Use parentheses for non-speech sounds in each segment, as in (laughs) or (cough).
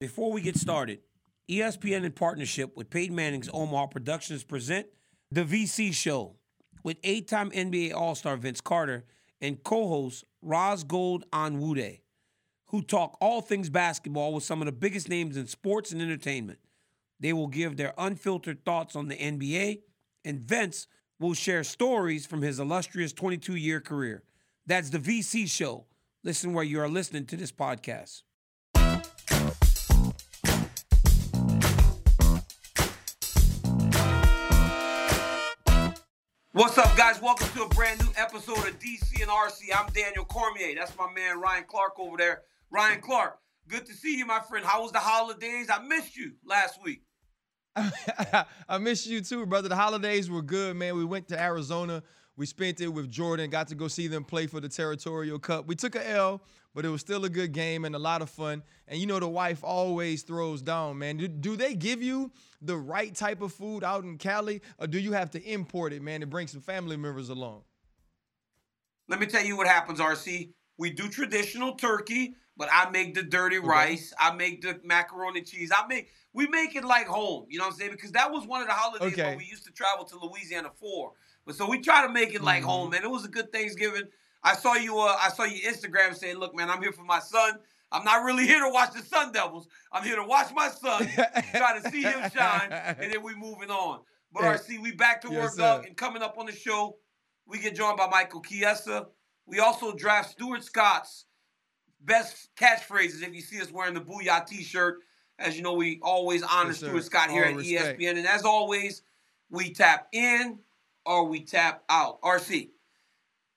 Before we get started, ESPN in partnership with Peyton Manning's Omaha Productions present The VC Show with eight-time NBA All-Star Vince Carter and co-host Ros Gold-Onwude, who talk all things basketball with some of the biggest names in sports and entertainment. They will give their unfiltered thoughts on the NBA, and Vince will share stories from his illustrious 22-year career. That's The VC Show. Listen where you are listening to this podcast. What's up, guys? Welcome to a brand new episode of DC and RC. I'm Daniel Cormier. That's my man Ryan Clark over there. Ryan Clark, good to see you, my friend. How was the holidays? I missed you last week. (laughs) I missed you too, brother. The holidays were good, man. We went to Arizona. We spent it with Jordan. Got to go see them play for the Territorial Cup. We took a L, but it was still a good game and a lot of fun. And you know the wife always throws down, man. Do, do they give you the right type of food out in Cali, or do you have to import it, man, and bring some family members along? Let me tell you what happens, RC. We do traditional turkey, but I make the dirty okay. rice. I make the macaroni cheese. I make we make it like home. You know what I'm saying? Because that was one of the holidays okay. we used to travel to Louisiana for. But so we try to make it like mm-hmm. home, man. It was a good Thanksgiving. I saw you. Uh, I saw your Instagram saying, "Look, man, I'm here for my son. I'm not really here to watch the Sun Devils. I'm here to watch my son, try to see him shine, and then we moving on." But. RC, we back to yes, work, Doug, and coming up on the show, we get joined by Michael Chiesa. We also draft Stuart Scott's best catchphrases. If you see us wearing the Booyah T-shirt, as you know, we always honor yes, Stuart Scott here All at respect. ESPN, and as always, we tap in or we tap out. RC.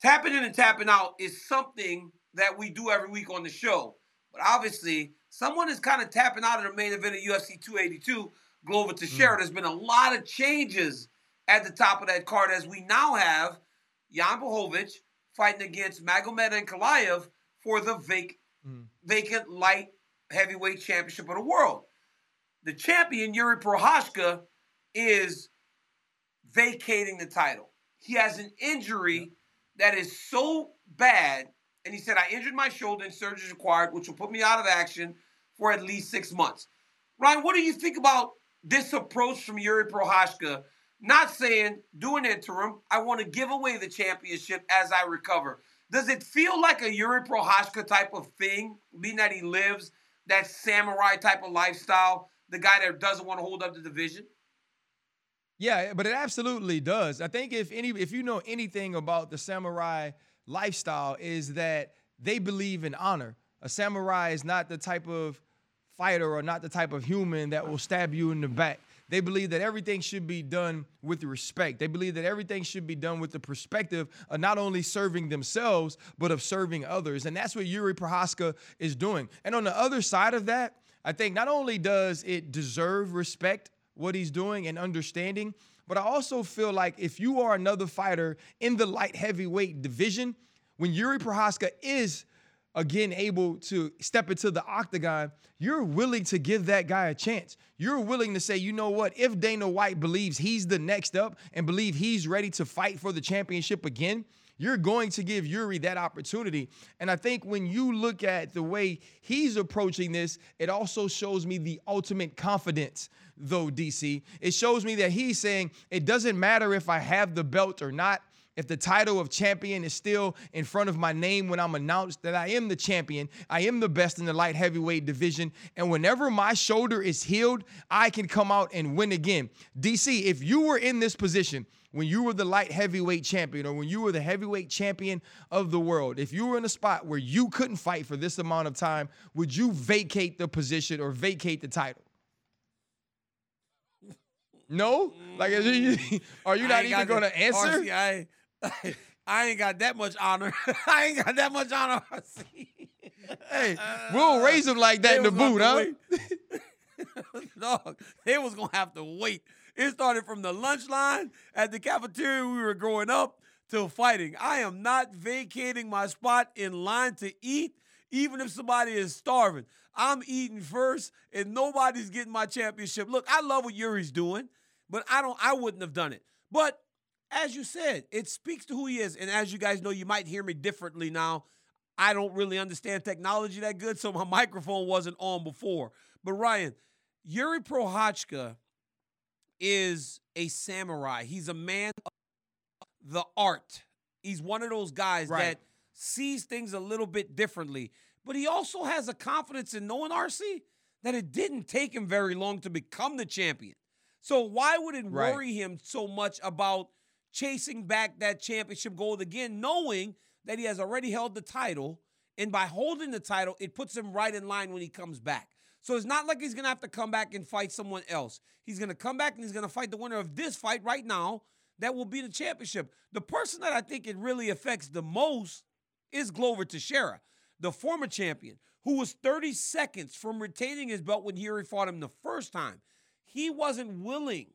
Tapping in and tapping out is something that we do every week on the show. But obviously, someone is kind of tapping out of the main event of UFC 282, Glover Teixeira. Mm. There's been a lot of changes at the top of that card as we now have Jan Blachowicz fighting against Magomed Ankalaev for the vac- mm. vacant light heavyweight championship of the world. The champion, Yuri Prochazka, is vacating the title. He has an injury that is so bad, and he said, I injured my shoulder and surgery is required, which will put me out of action for at least six months. Ryan, what do you think about this approach from Yuri Prochazka? Not saying do an interim. I want to give away the championship as I recover. Does it feel like a Yuri Prochazka type of thing, being that he lives that samurai type of lifestyle, the guy that doesn't want to hold up the division? Yeah, but it absolutely does. I think if any if you know anything about the samurai lifestyle is that they believe in honor. A samurai is not the type of fighter or not the type of human that will stab you in the back. They believe that everything should be done with respect. They believe that everything should be done with the perspective of not only serving themselves, but of serving others. And that's what Yuri Prochazka is doing. And on the other side of that, I think not only does it deserve respect what he's doing and understanding. But I also feel like if you are another fighter in the light heavyweight division, when Yuri Prochazka is again able to step into the octagon, you're willing to give that guy a chance. You're willing to say, you know what, if Dana White believes he's the next up and believe he's ready to fight for the championship again, you're going to give Yuri that opportunity. And I think when you look at the way he's approaching this, it also shows me the ultimate confidence, though, DC. It shows me that he's saying it doesn't matter if I have the belt or not. If the title of champion is still in front of my name when I'm announced that I am the champion, I am the best in the light heavyweight division. And whenever my shoulder is healed, I can come out and win again. DC, if you were in this position, when you were the light heavyweight champion or when you were the heavyweight champion of the world, if you were in a spot where you couldn't fight for this amount of time, would you vacate the position or vacate the title? No? Like, you, (laughs) are you not even going to answer? RC, (laughs) I, I ain't got that much honor. (laughs) I ain't got that much honor. hey, we'll raise him like that in the boot, huh? Dog, they was gonna have to wait it started from the lunch line at the cafeteria we were growing up to fighting. I am not vacating my spot in line to eat, even if somebody is starving. I'm eating first, and nobody's getting my championship. Look, I love what Yuri's doing, but I don't. I wouldn't have done it. But as you said, it speaks to who he is. And as you guys know, you might hear me differently now. I don't really understand technology that good, so my (laughs) microphone wasn't on before. But Ryan, Yuri Prochazka is a samurai. He's a man of the art. He's one of those guys Right. that sees things a little bit differently. But he also has a confidence in knowing RC that it didn't take him very long to become the champion. So why would it Right. worry him so much about chasing back that championship gold again, knowing that he has already held the title? And by holding the title, it puts him right in line when he comes back. So it's not like he's gonna have to come back and fight someone else. He's gonna come back and he's gonna fight the winner of this fight right now. That will be the championship. The person that I think it really affects the most is Glover Teixeira, the former champion, who was 30 seconds from retaining his belt when Yuri fought him the first time. He wasn't willing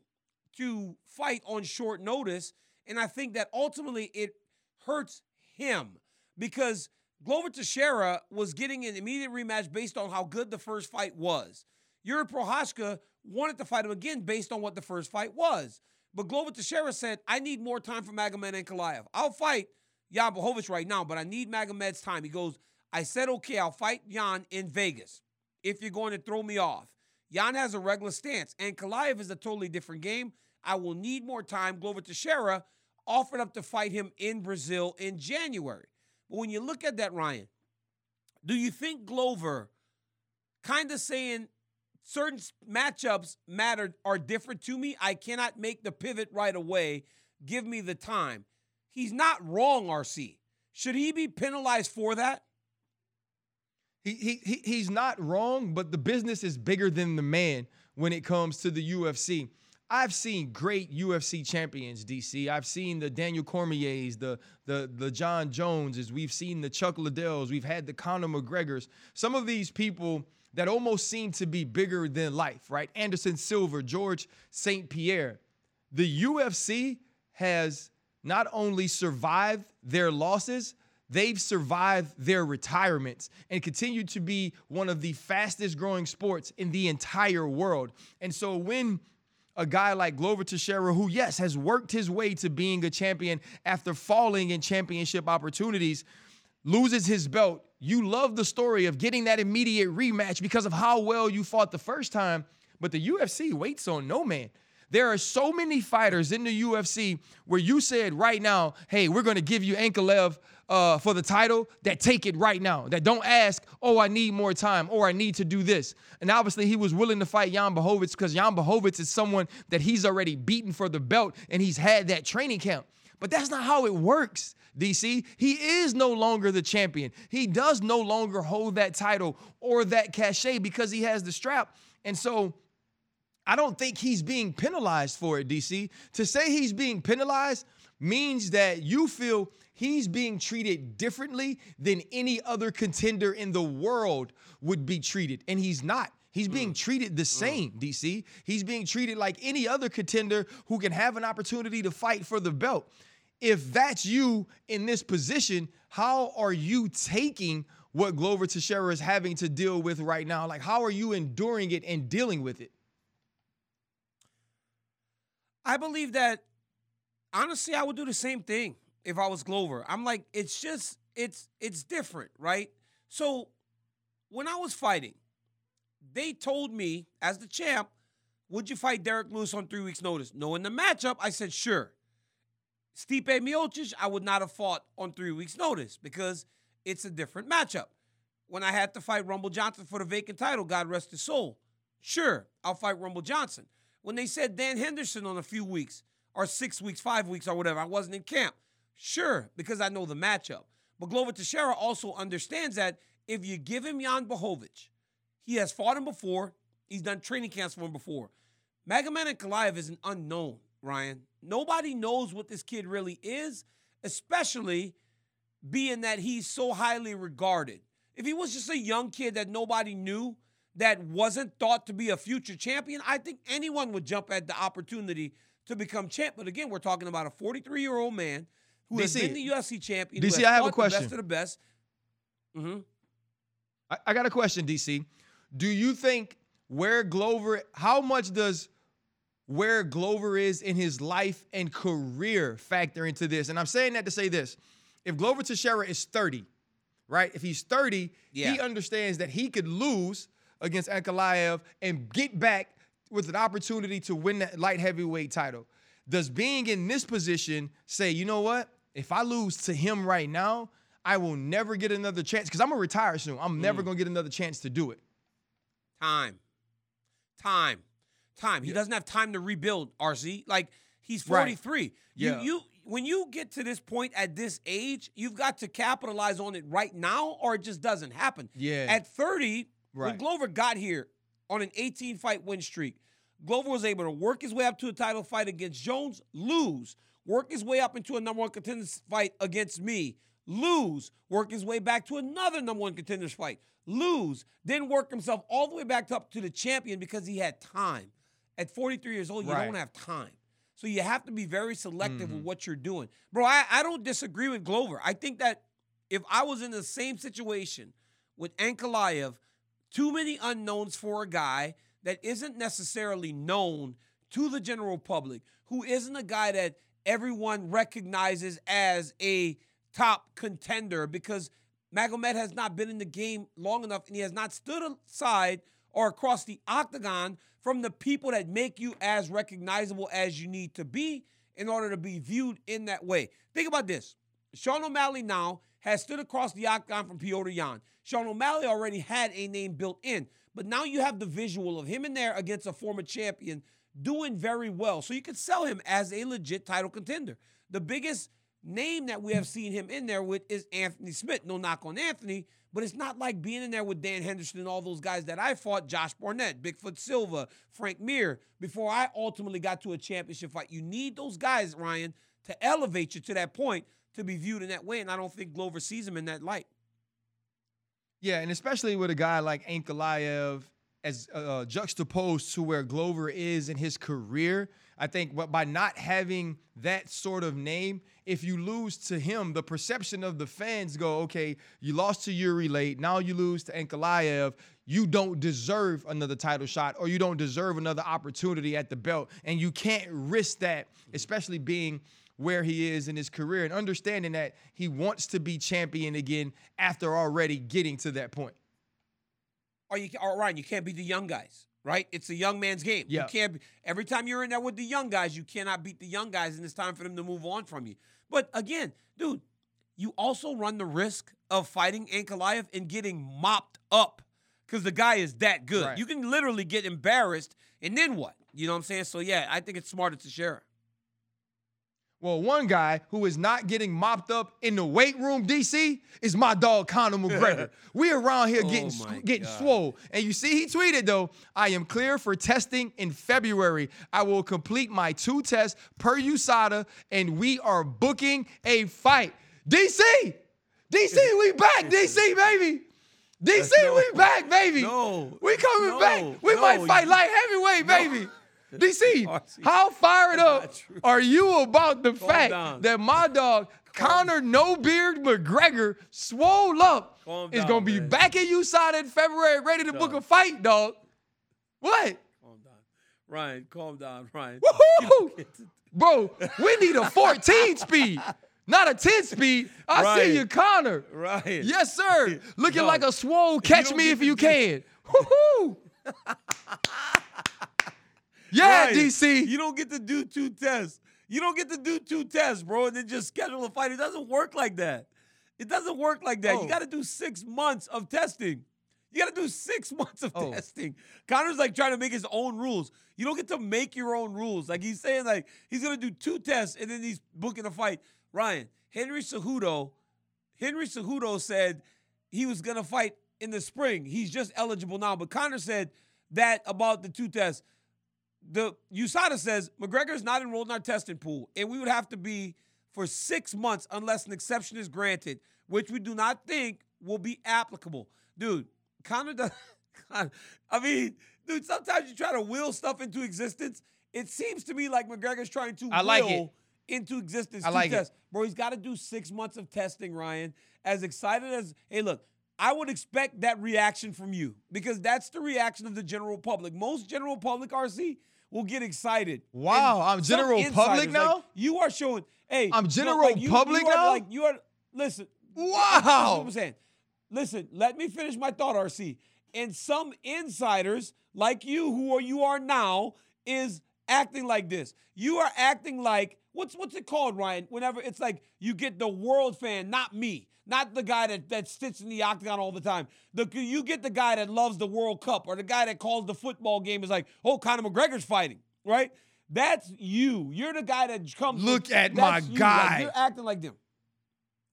to fight on short notice. And I think that ultimately it hurts him because Glover Teixeira was getting an immediate rematch based on how good the first fight was. Yuri Prochazka wanted to fight him again based on what the first fight was. But Glover Teixeira said, I need more time for Magomed Ankalaev. I'll fight Jan Blachowicz right now, but I need Magomed's time. He goes, I said, okay, I'll fight Jan in Vegas if you're going to throw me off. Jan has a regular stance, Ankalaev is a totally different game. I will need more time. Glover Teixeira offered up to fight him in Brazil in January. But when you look at that, Ryan, do you think Glover kind of saying certain matchups matter are different to me? I cannot make the pivot right away. Give me the time. He's not wrong, RC. Should he be penalized for that? He, he, he he's not wrong, but the business is bigger than the man when it comes to the UFC. I've seen great UFC champions, DC. I've seen the Daniel Cormiers, the the the John Joneses. We've seen the Chuck Liddells. We've had the Conor McGregors. Some of these people that almost seem to be bigger than life, right? Anderson Silva, George St. Pierre. The UFC has not only survived their losses, they've survived their retirements and continue to be one of the fastest growing sports in the entire world. And so when a guy like Glover Teixeira, who, yes, has worked his way to being a champion after falling in championship opportunities, loses his belt. You love the story of getting that immediate rematch because of how well you fought the first time, but the UFC waits on no man. There are so many fighters in the UFC where you said right now, hey, we're going to give you Ankalaev uh, for the title that take it right now, that don't ask, oh, I need more time or I need to do this. And obviously, he was willing to fight Jan Blachowicz because Jan Blachowicz is someone that he's already beaten for the belt and he's had that training camp. But that's not how it works, DC. He is no longer the champion. He does no longer hold that title or that cachet because he has the strap. And so I don't think he's being penalized for it, DC. To say he's being penalized means that you feel he's being treated differently than any other contender in the world would be treated. And he's not. He's being mm. treated the mm. same, DC. He's being treated like any other contender who can have an opportunity to fight for the belt. If that's you in this position, how are you taking what Glover Teixeira is having to deal with right now? Like, how are you enduring it and dealing with it? I believe that honestly, I would do the same thing if I was Glover. I'm like, it's just it's it's different, right? So when I was fighting, they told me as the champ, would you fight Derek Lewis on three weeks' notice? Knowing the matchup, I said sure. Stipe Miocic, I would not have fought on three weeks' notice because it's a different matchup. When I had to fight Rumble Johnson for the vacant title, God rest his soul, sure, I'll fight Rumble Johnson. When they said Dan Henderson on a few weeks, or six weeks, five weeks, or whatever, I wasn't in camp, sure, because I know the matchup. But Glover Teixeira also understands that if you give him Jan Blachowicz, he has fought him before, he's done training camps for him before. Magomed Ankalaev is an unknown, Ryan. Nobody knows what this kid really is, especially being that he's so highly regarded. If he was just a young kid that nobody knew, that wasn't thought to be a future champion, I think anyone would jump at the opportunity to become champ. But again, we're talking about a 43 year old man who has been the UFC champion. DC, I have a fought the question. best of the best. hmm I, I got a question, DC. Do you think where Glover, how much does where Glover is in his life and career factor into this? And I'm saying that to say this. If Glover Teixeira is 30, right? If he's 30, he understands that he could lose against Ankalaev and get back with an opportunity to win that light heavyweight title. Does being in this position say, you know what? If I lose to him right now, I will never get another chance because I'm gonna retire soon. I'm never Mm. gonna get another chance to do it. Time. Time. Time. He Yeah. doesn't have time to rebuild, RC. Like he's Right. 43. Yeah. You you when you get to this point at this age, you've got to capitalize on it right now or it just doesn't happen. Yeah. At 30, when Glover got here on an 18 fight win streak, Glover was able to work his way up to a title fight against Jones, lose, work his way up into a number one contenders fight against me, lose, work his way back to another number one contenders fight, lose, then work himself all the way back up to the champion because he had time. At 43 years old, you Right. don't have time. So you have to be very selective Mhm. with what you're doing. Bro, I, I don't disagree with Glover. I think that if I was in the same situation with Ankalaev, too many unknowns for a guy that isn't necessarily known to the general public, who isn't a guy that everyone recognizes as a top contender because Magomed has not been in the game long enough and he has not stood aside or across the octagon from the people that make you as recognizable as you need to be in order to be viewed in that way. Think about this. Sean O'Malley now has stood across the octagon from Petr Yan. Sean O'Malley already had a name built in, but now you have the visual of him in there against a former champion doing very well. So you could sell him as a legit title contender. The biggest name that we have seen him in there with is Anthony Smith. No knock on Anthony, but it's not like being in there with Dan Henderson and all those guys that I fought, Josh Barnett, Bigfoot Silva, Frank Mir, before I ultimately got to a championship fight. You need those guys, Ryan, to elevate you to that point to be viewed in that way. And I don't think Glover sees him in that light. Yeah, and especially with a guy like Ankalaev as uh, juxtaposed to where Glover is in his career, I think by not having that sort of name, if you lose to him, the perception of the fans go, okay, you lost to Yuri late, now you lose to Ankalaev, you don't deserve another title shot or you don't deserve another opportunity at the belt, and you can't risk that, especially being where he is in his career and understanding that he wants to be champion again after already getting to that point. Or you, or Ryan, you can't beat the young guys, right? It's a young man's game. Yeah. You can't. Be, every time you're in there with the young guys, you cannot beat the young guys, and it's time for them to move on from you. But again, dude, you also run the risk of fighting Ankalaev and getting mopped up because the guy is that good. Right. You can literally get embarrassed, and then what? You know what I'm saying? So yeah, I think it's smarter to share. Well, one guy who is not getting mopped up in the weight room, DC, is my dog Conor McGregor. (laughs) we around here Oh getting my getting God. swole. And you see, he tweeted though, I am clear for testing in February. I will complete my two tests per USADA, and we are booking a fight. DC! DC, (laughs) we back, DC, baby! DC, No. we back, baby! No. We coming No. back. We No. might fight light heavyweight, baby. (laughs) DC, how fired up are you about the fact down. that my dog Conor No Beard McGregor swole up Calm is down, gonna be man. back at USADA in February, ready to book a fight, dog? What? Calm down, Ryan. Calm down, Ryan. Woohoo! (laughs) (laughs) Bro, we need a 14 speed, not a 10 speed. I Right. see you, Conor. Ryan. Yes, sir. Looking No. like a swole. Catch me if you can. Woohoo! Yeah, Ryan, DC. You don't get to do two tests. You don't get to do two tests, bro, and then just schedule a fight. It doesn't work like that. It doesn't work like that. Oh. You got to do six months of testing. You got to do six (laughs) months of Oh. testing. Conor's like trying to make his own rules. You don't get to make your own rules. Like he's saying, like he's gonna do two tests and then he's booking a fight. Ryan Henry Cejudo, Henry Cejudo said he was gonna fight in the spring. He's just eligible now. But Conor said that about the two tests the USADA says McGregor is not enrolled in our testing pool, and we would have to be for six months unless an exception is granted, which we do not think will be applicable. Dude, Conor does. (laughs) I mean, dude, sometimes you try to will stuff into existence. It seems to me like McGregor's trying to I like will it. into existence. I like it. tests. Bro, he's got to do six months of testing, Ryan. As excited as, hey, look, I would expect that reaction from you because that's the reaction of the general public. Most general public, RC, will get excited. Wow, And I'm general public insiders, like, now? you are showing, hey, I'm general like, you- public you are, now? Like, you are, listen. Wow. I'm saying. Listen, let me finish my thought, RC. and some insiders like you, who are you are now, is acting like this. You are acting like what's what's it called, Ryan? Whenever it's like you get the world fan, not me, not the guy that, that sits in the octagon all the time. The you get the guy that loves the World Cup or the guy that calls the football game is like, oh, Conor McGregor's fighting, right? That's you. You're the guy that comes. Look at my you. guy. Like, you're acting like them.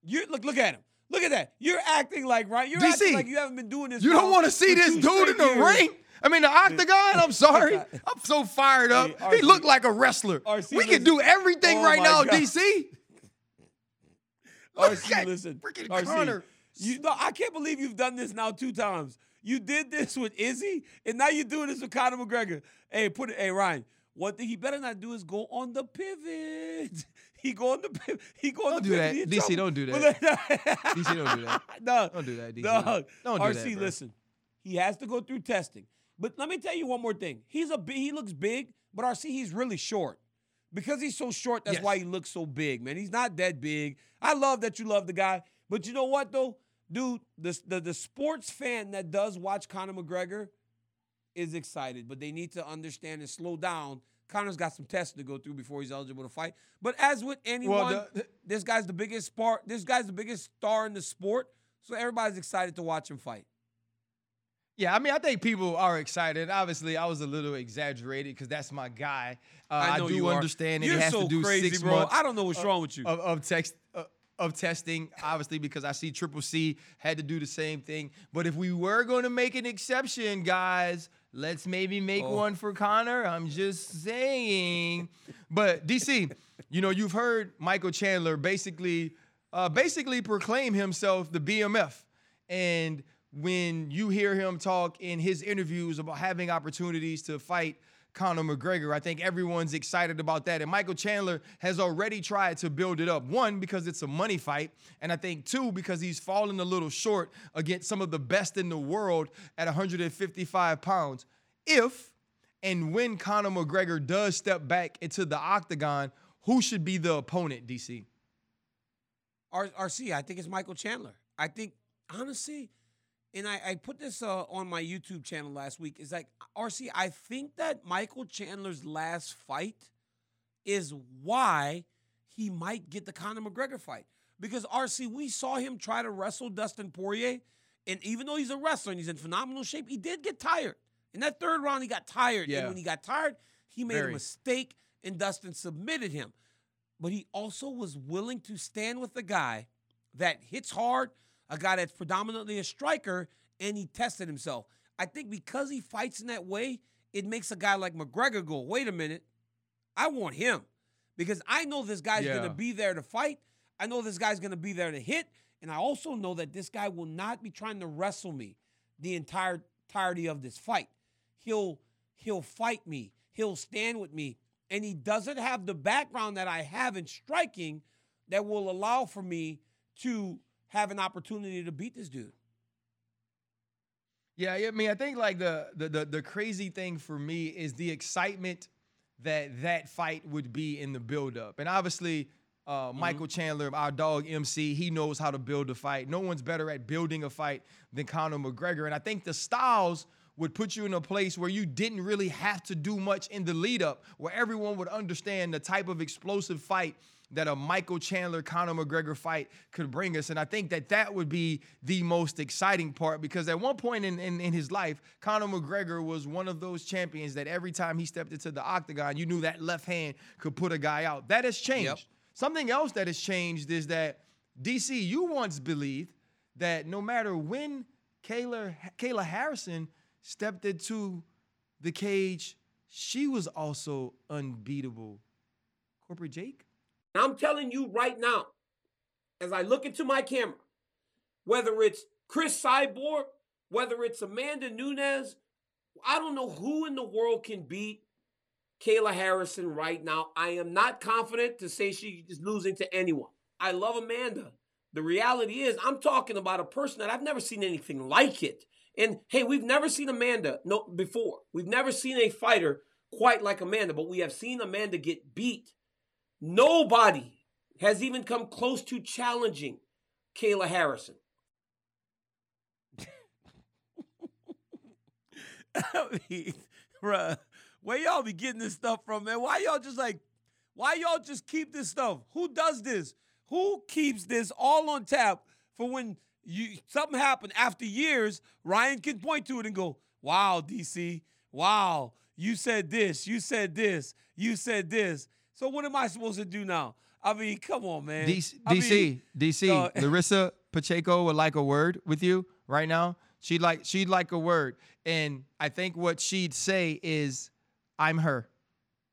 You look look at him. Look at that. You're acting like right. You're DC, acting like you haven't been doing this. You don't want to see this dude in the years. ring. I mean, the octagon. I'm sorry. (laughs) I'm so fired up. Hey, RC, he looked like a wrestler. RC, we can do everything oh right now, God. DC. Oh, RC, listen. Freaking oh, RC, Conor. You know, I can't believe you've done this now two times. You did this with Izzy, and now you're doing this with Conor McGregor. Hey, put it. Hey, Ryan. One thing he better not do is go on the pivot. (laughs) He go on the pivot. He go on don't the do pivot. That. DC, don't do that. (laughs) DC, don't do that. (laughs) No, don't do that. DC. No, don't do RC, that, listen. He has to go through testing. But let me tell you one more thing. He's a he looks big, but RC he's really short. Because he's so short, that's yes. why he looks so big, man. He's not that big. I love that you love the guy, but you know what though, dude, the the, the sports fan that does watch Conor McGregor is excited, but they need to understand and slow down Conor's got some tests to go through before he's eligible to fight. But as with anyone, well, the, this guy's the biggest star. This guy's the biggest star in the sport, so everybody's excited to watch him fight. Yeah, I mean, I think people are excited. Obviously, I was a little exaggerated because that's my guy. Uh, I, I, do understand that he has so to do crazy, six bro. months. I don't know what's of, wrong with you of, of text. Uh, of testing, obviously, because I see Triple C had to do the same thing. But if we were going to make an exception, guys, let's maybe make oh. one for Conor. I'm just saying. But DC, you know, you've heard Michael Chandler basically, uh, basically proclaim himself the BMF, and when you hear him talk in his interviews about having opportunities to fight Conor McGregor. I think everyone's excited about that. And Michael Chandler has already tried to build it up. One, because it's a money fight. And I think two, because he's fallen a little short against some of the best in the world at 155 pounds. If and when Conor McGregor does step back into the octagon, who should be the opponent, DC? RC, I think it's Michael Chandler. I think, honestly, and I, I put this uh, on my YouTube channel last week. Is like RC. I think that Michael Chandler's last fight is why he might get the Conor McGregor fight because RC. We saw him try to wrestle Dustin Poirier, and even though he's a wrestler and he's in phenomenal shape, he did get tired. In that third round, he got tired, yeah. and when he got tired, he made Very. a mistake, and Dustin submitted him. But he also was willing to stand with the guy that hits hard a guy that's predominantly a striker, and he tested himself. I think because he fights in that way, it makes a guy like McGregor go, wait a minute, I want him. Because I know this guy's yeah. gonna be there to fight. I know this guy's gonna be there to hit. And I also know that this guy will not be trying to wrestle me the entire entirety of this fight. He'll he'll fight me. He'll stand with me. And he doesn't have the background that I have in striking that will allow for me to have an opportunity to beat this dude. Yeah, I mean, I think like the, the the the, crazy thing for me is the excitement that that fight would be in the buildup, and obviously. Uh, mm-hmm. Michael Chandler, our dog MC, he knows how to build a fight. No one's better at building a fight than Conor McGregor. And I think the styles would put you in a place where you didn't really have to do much in the lead up, where everyone would understand the type of explosive fight that a Michael Chandler Conor McGregor fight could bring us. And I think that that would be the most exciting part because at one point in, in, in, his life, Conor McGregor was one of those champions that every time he stepped into the octagon, you knew that left hand could put a guy out. That has changed. Yep. Something else that has changed is that DC, you once believed that no matter when Kayla, Kayla Harrison stepped into the cage, she was also unbeatable. Corporate Jake? I'm telling you right now, as I look into my camera, whether it's Chris Cyborg, whether it's Amanda Nunes, I don't know who in the world can beat Kayla Harrison right now. I am not confident to say she is losing to anyone. I love Amanda. The reality is, I'm talking about a person that I've never seen anything like it. And hey, we've never seen Amanda no before. We've never seen a fighter quite like Amanda, but we have seen Amanda get beat Nobody has even come close to challenging Kayla Harrison. (laughs) I mean, bruh, where y'all be getting this stuff from, man? Why y'all just like, why y'all just keep this stuff? Who does this? Who keeps this all on tap for when you something happened after years? Ryan can point to it and go, "Wow, DC, wow, you said this, you said this, you said this." So what am I supposed to do now? I mean, come on, man. DC, I DC, mean, DC. uh, (laughs) Larissa Pacheco would like a word with you right now. She'd like she'd like a word, and I think what she'd say is, "I'm her."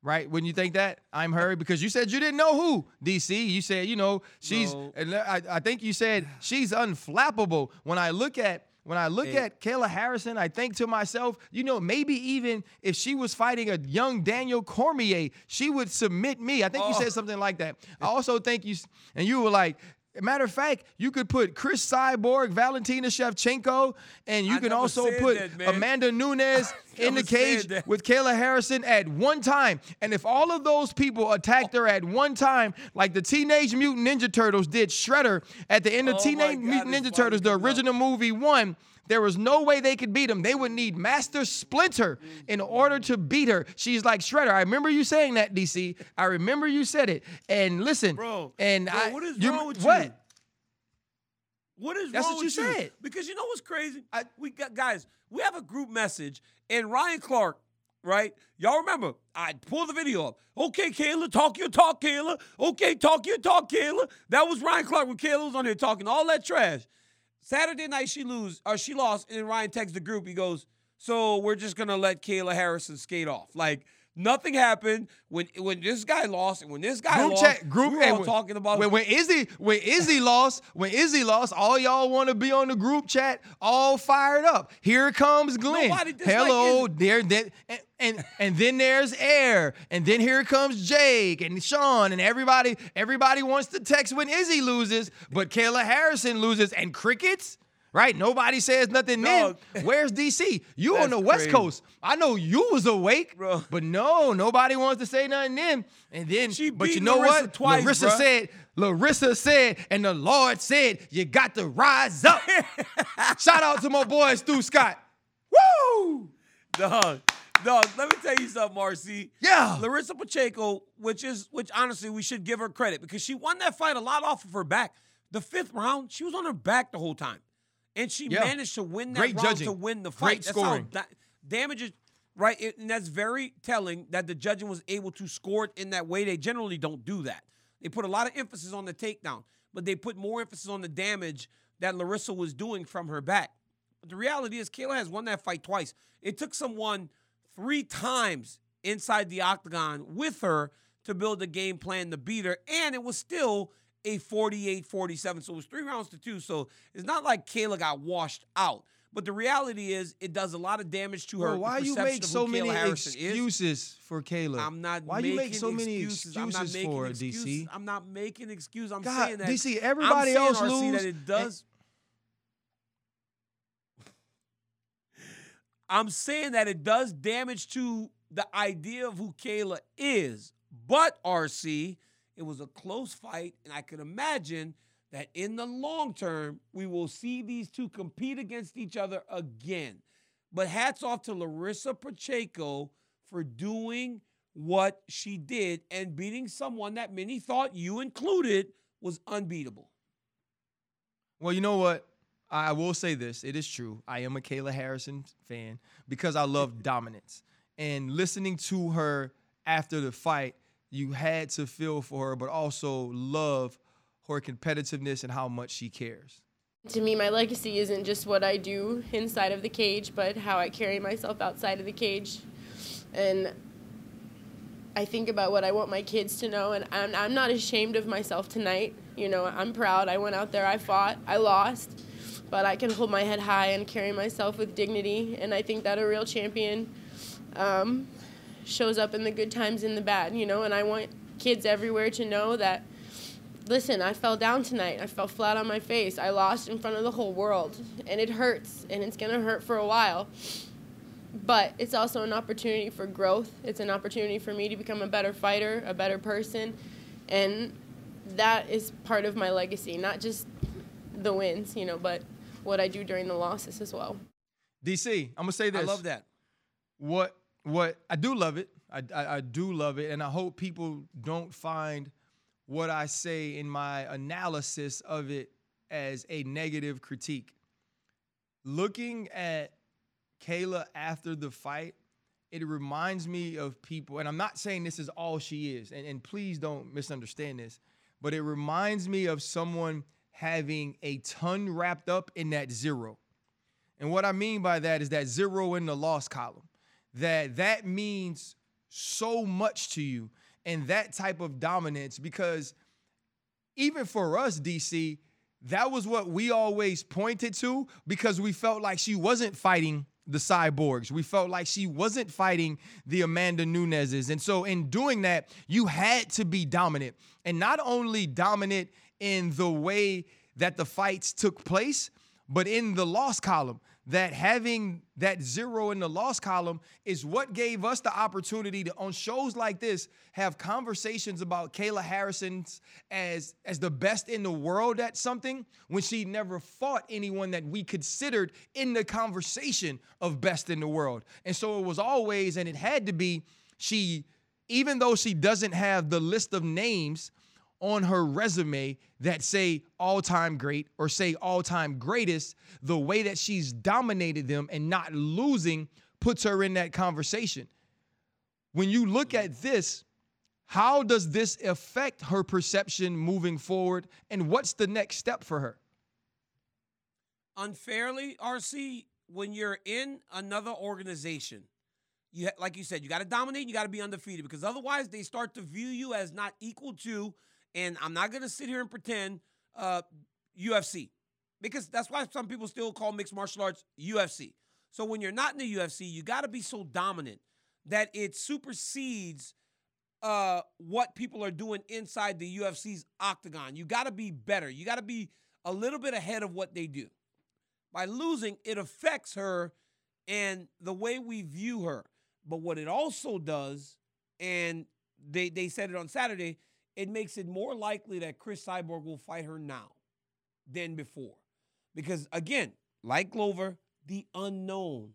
Right? Wouldn't you think that I'm her? Because you said you didn't know who DC. You said you know she's. No. And I, I think you said she's unflappable. When I look at when I look at Kayla Harrison, I think to myself, you know, maybe even if she was fighting a young Daniel Cormier, she would submit me. I think you Oh. said something like that. I (laughs) also think you, and you were like, matter of fact, you could put Chris Cyborg, Valentina Shevchenko, and you I can also put that. Amanda Nunes (laughs) in the cage with Kayla Harrison at one time. And if all of those people attacked her at one time, like the Teenage Mutant Ninja Turtles did Shredder at the end of Oh Teenage God, Mutant Ninja Turtles, the up. original movie one, there was no way they could beat him. They would need Master Splinter in order to beat her. She's like Shredder. I remember you saying that, DC. I remember you said it. And listen, Bro, and bro, I, what is you- wrong with what? you? What is That's wrong what with you said. Because you know what's crazy? I, we got guys. We have a group message, and Ryan Clark, right? Y'all remember? I pulled the video up. Okay, Kayla, talk your talk, Kayla. Okay, talk your talk, Kayla. That was Ryan Clark when Kayla was on here talking all that trash. Saturday night she lose or she lost, and Ryan texts the group. He goes, "So we're just gonna let Kayla Harrison skate off. Like nothing happened when when this guy lost, and when this guy Group lost, chat, group we were all when- talking about when, when Izzy when Izzy lost, when Izzy lost, all y'all want to be on the group chat, all fired up. Here comes Glenn. Hello, there, and, and and then there's Air, and then here comes Jake and Sean, and everybody everybody wants to text when Izzy loses, but Kayla Harrison loses, and crickets. Right? Nobody says nothing Dog. then. (laughs) Where's DC? You on the West crazy. Coast. I know you was awake, Bro. but no, nobody wants to say nothing then. And then, She but you know Larissa what? twice, Larissa bruh. said, Larissa said, and the Lord said, you got to rise up. (laughs) Shout out to my boy Stu Scott. Woo! Dog, dog. Let me tell you something, RC. Yeah. Larissa Pacheco, which is which honestly we should give her credit because she won that fight a lot off of her back. The fifth round, she was on her back the whole time, and she Yeah. managed to win that Great round judging. to win the Great fight. That's scoring. how da- damage right, It- and that's very telling that the judging was able to score it in that way. They generally don't do that. They put a lot of emphasis on the takedown, but they put more emphasis on the damage that Larissa was doing from her back. But the reality is, Kayla has won that fight twice. It took someone three times inside the octagon with her to build a game plan to beat her, and it was still a 48 47. So it was three rounds to two. So it's not like Kayla got washed out. But the reality is, it does a lot of damage to her. The why you make so who many Kayla Harrison is. excuses for Kayla? I'm not Why making you make so many excuses. I'm not excuses making for excuses. DC? I'm not making excuses. I'm God, saying that DC, I'm everybody else RC, lose, that it does. (laughs) I'm saying that it does damage to the idea of who Kayla is. But RC, it was a close fight, and I can imagine that in the long term, we will see these two compete against each other again. But hats off to Larissa Pacheco for doing what she did and beating someone that many thought you included was unbeatable. Well, you know what? I will say this. It is true. I am a Kayla Harrison fan because I love dominance. And listening to her after the fight, you had to feel for her, but also love her competitiveness and how much she cares. To me, my legacy isn't just what I do inside of the cage, but how I carry myself outside of the cage. And I think about what I want my kids to know, and I'm, I'm not ashamed of myself tonight. You know, I'm proud. I went out there, I fought, I lost, but I can hold my head high and carry myself with dignity. And I think that a real champion um, shows up in the good times and the bad, you know, and I want kids everywhere to know that listen, I fell down tonight. I fell flat on my face. I lost in front of the whole world. And it hurts, and it's going to hurt for a while. But it's also an opportunity for growth. It's an opportunity for me to become a better fighter, a better person. And that is part of my legacy, not just the wins, you know, but what I do during the losses as well. DC, I'm gonna say this. I love that. what what I do love it. I, I, I do love it, and I hope people don't find what I say in my analysis of it as a negative critique. Looking at Kayla after the fight, it reminds me of people, and I'm not saying this is all she is, and, and please don't misunderstand this, but it reminds me of someone having a ton wrapped up in that zero. And what I mean by that is that zero in the loss column. That that means so much to you and that type of dominance because even for us DC, that was what we always pointed to because we felt like she wasn't fighting the cyborgs. We felt like she wasn't fighting the Amanda Nunes's. And so in doing that, you had to be dominant. And not only dominant in the way that the fights took place, but in the loss column that having that zero in the loss column is what gave us the opportunity to on shows like this have conversations about Kayla Harrison's as as the best in the world at something when she never fought anyone that we considered in the conversation of best in the world. And so it was always and it had to be she even though she doesn't have the list of names on her resume that say all time great or say all time greatest, the way that she's dominated them and not losing puts her in that conversation. When you look at this, how does this affect her perception moving forward? And what's the next step for her? Unfairly, RC, when you're in another organization, you like you said, you got to dominate, you got to be undefeated because otherwise they start to view you as not equal to and I'm not going to sit here and pretend uh, UFC because that's why some people still call mixed martial arts UFC. So when you're not in the UFC, you got to be so dominant that it supersedes uh, what people are doing inside the UFC's octagon. You got to be better. You got to be a little bit ahead of what they do. By losing, it affects her and the way we view her. But what it also does, and they they said it on Saturday, it makes it more likely that Chris Cyborg will fight her now than before. Because again, like Glover, the unknown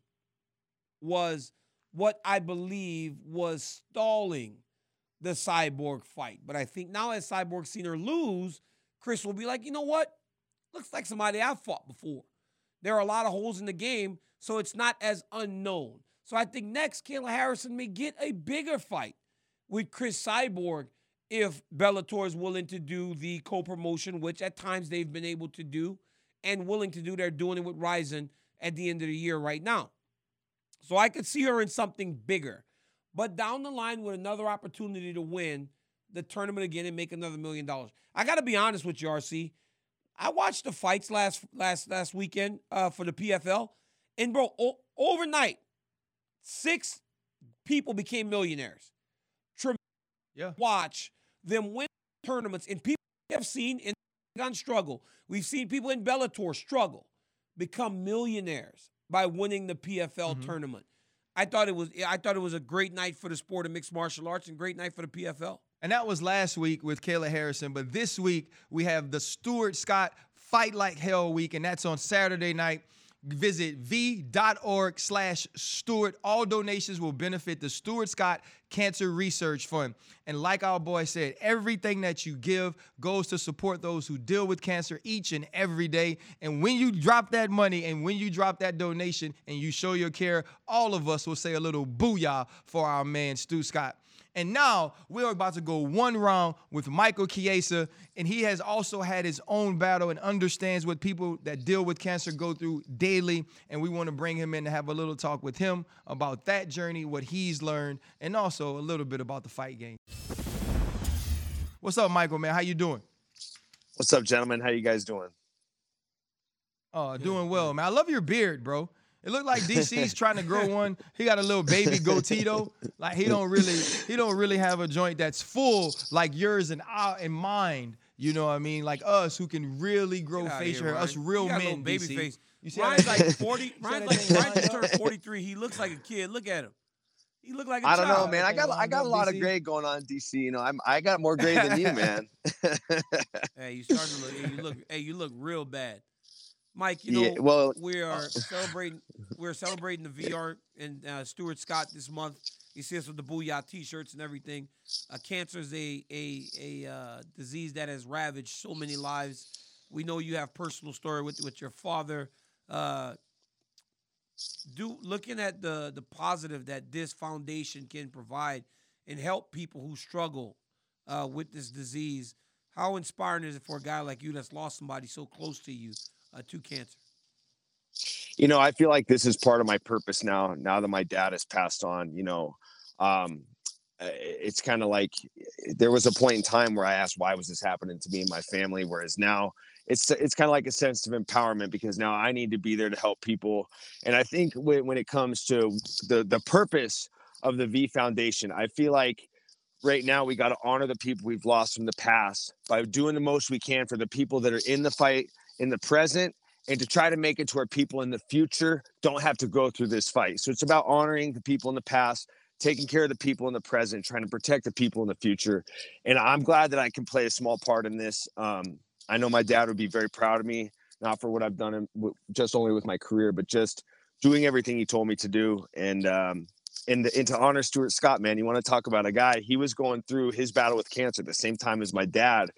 was what I believe was stalling the Cyborg fight. But I think now as Cyborg seen her lose, Chris will be like, you know what? Looks like somebody I've fought before. There are a lot of holes in the game, so it's not as unknown. So I think next, Kayla Harrison may get a bigger fight with Chris Cyborg if Bellator is willing to do the co-promotion, which at times they've been able to do, and willing to do, they're doing it with Rizin at the end of the year right now. So I could see her in something bigger. But down the line with another opportunity to win the tournament again and make another million dollars. I got to be honest with you, RC. I watched the fights last last last weekend uh, for the PFL, and bro, o- overnight, six people became millionaires. Trem- yeah. Watch them win tournaments, and people have seen in Gun struggle. We've seen people in Bellator struggle, become millionaires by winning the PFL mm-hmm. tournament. I thought it was I thought it was a great night for the sport of mixed martial arts and great night for the PFL. And that was last week with Kayla Harrison, but this week we have the Stuart Scott Fight Like Hell week, and that's on Saturday night Visit v.org slash Stuart. All donations will benefit the Stuart Scott Cancer Research Fund. And like our boy said, everything that you give goes to support those who deal with cancer each and every day. And when you drop that money and when you drop that donation and you show your care, all of us will say a little booyah for our man, Stu Scott. And now we're about to go one round with Michael Chiesa, and he has also had his own battle and understands what people that deal with cancer go through daily. And we want to bring him in to have a little talk with him about that journey, what he's learned, and also a little bit about the fight game. What's up, Michael? Man, how you doing? What's up, gentlemen? How you guys doing? Oh, doing well, man. I love your beard, bro. It looked like DC's trying to grow one. He got a little baby goatee though. Like he don't really he don't really have a joint that's full like yours and our and mine. You know what I mean? Like us who can really grow facial hair. Us real men. baby DC. face. You see Ryan's like (laughs) 40. (laughs) Ryan's like Ryan just turned 43. He looks like a kid. Look at him. He look like a I don't child. know, man. I got I got a lot of gray going on DC. You know, I'm I got more gray than you, (laughs) man. hey, you starting to look. Hey, you look. Hey, you look real bad. Mike, you know, Yeah, well- we are (laughs) celebrating. We're celebrating the VR and uh, Stuart Scott this month. You see us with the Booyah T-shirts and everything. Uh, cancer is a a a uh, disease that has ravaged so many lives. We know you have personal story with with your father. Uh, do looking at the the positive that this foundation can provide and help people who struggle uh, with this disease. How inspiring is it for a guy like you that's lost somebody so close to you uh, to cancer? you know, I feel like this is part of my purpose now. Now that my dad has passed on, you know, um, uh, it's kind of like there was a point in time where I asked, why was this happening to me and my family? Whereas now it's it's kind of like a sense of empowerment because now I need to be there to help people. And I think when, when it comes to the the purpose of the V Foundation, I feel like right now we got to honor the people we've lost from the past by doing the most we can for the people that are in the fight in the present and to try to make it to where people in the future don't have to go through this fight. So it's about honoring the people in the past, taking care of the people in the present, trying to protect the people in the future. And I'm glad that I can play a small part in this. Um, I know my dad would be very proud of me, not for what I've done just only with my career, but just doing everything he told me to do. And um, and, and to honor Stuart Scott, man, you want to talk about a guy? He was going through his battle with cancer at the same time as my dad.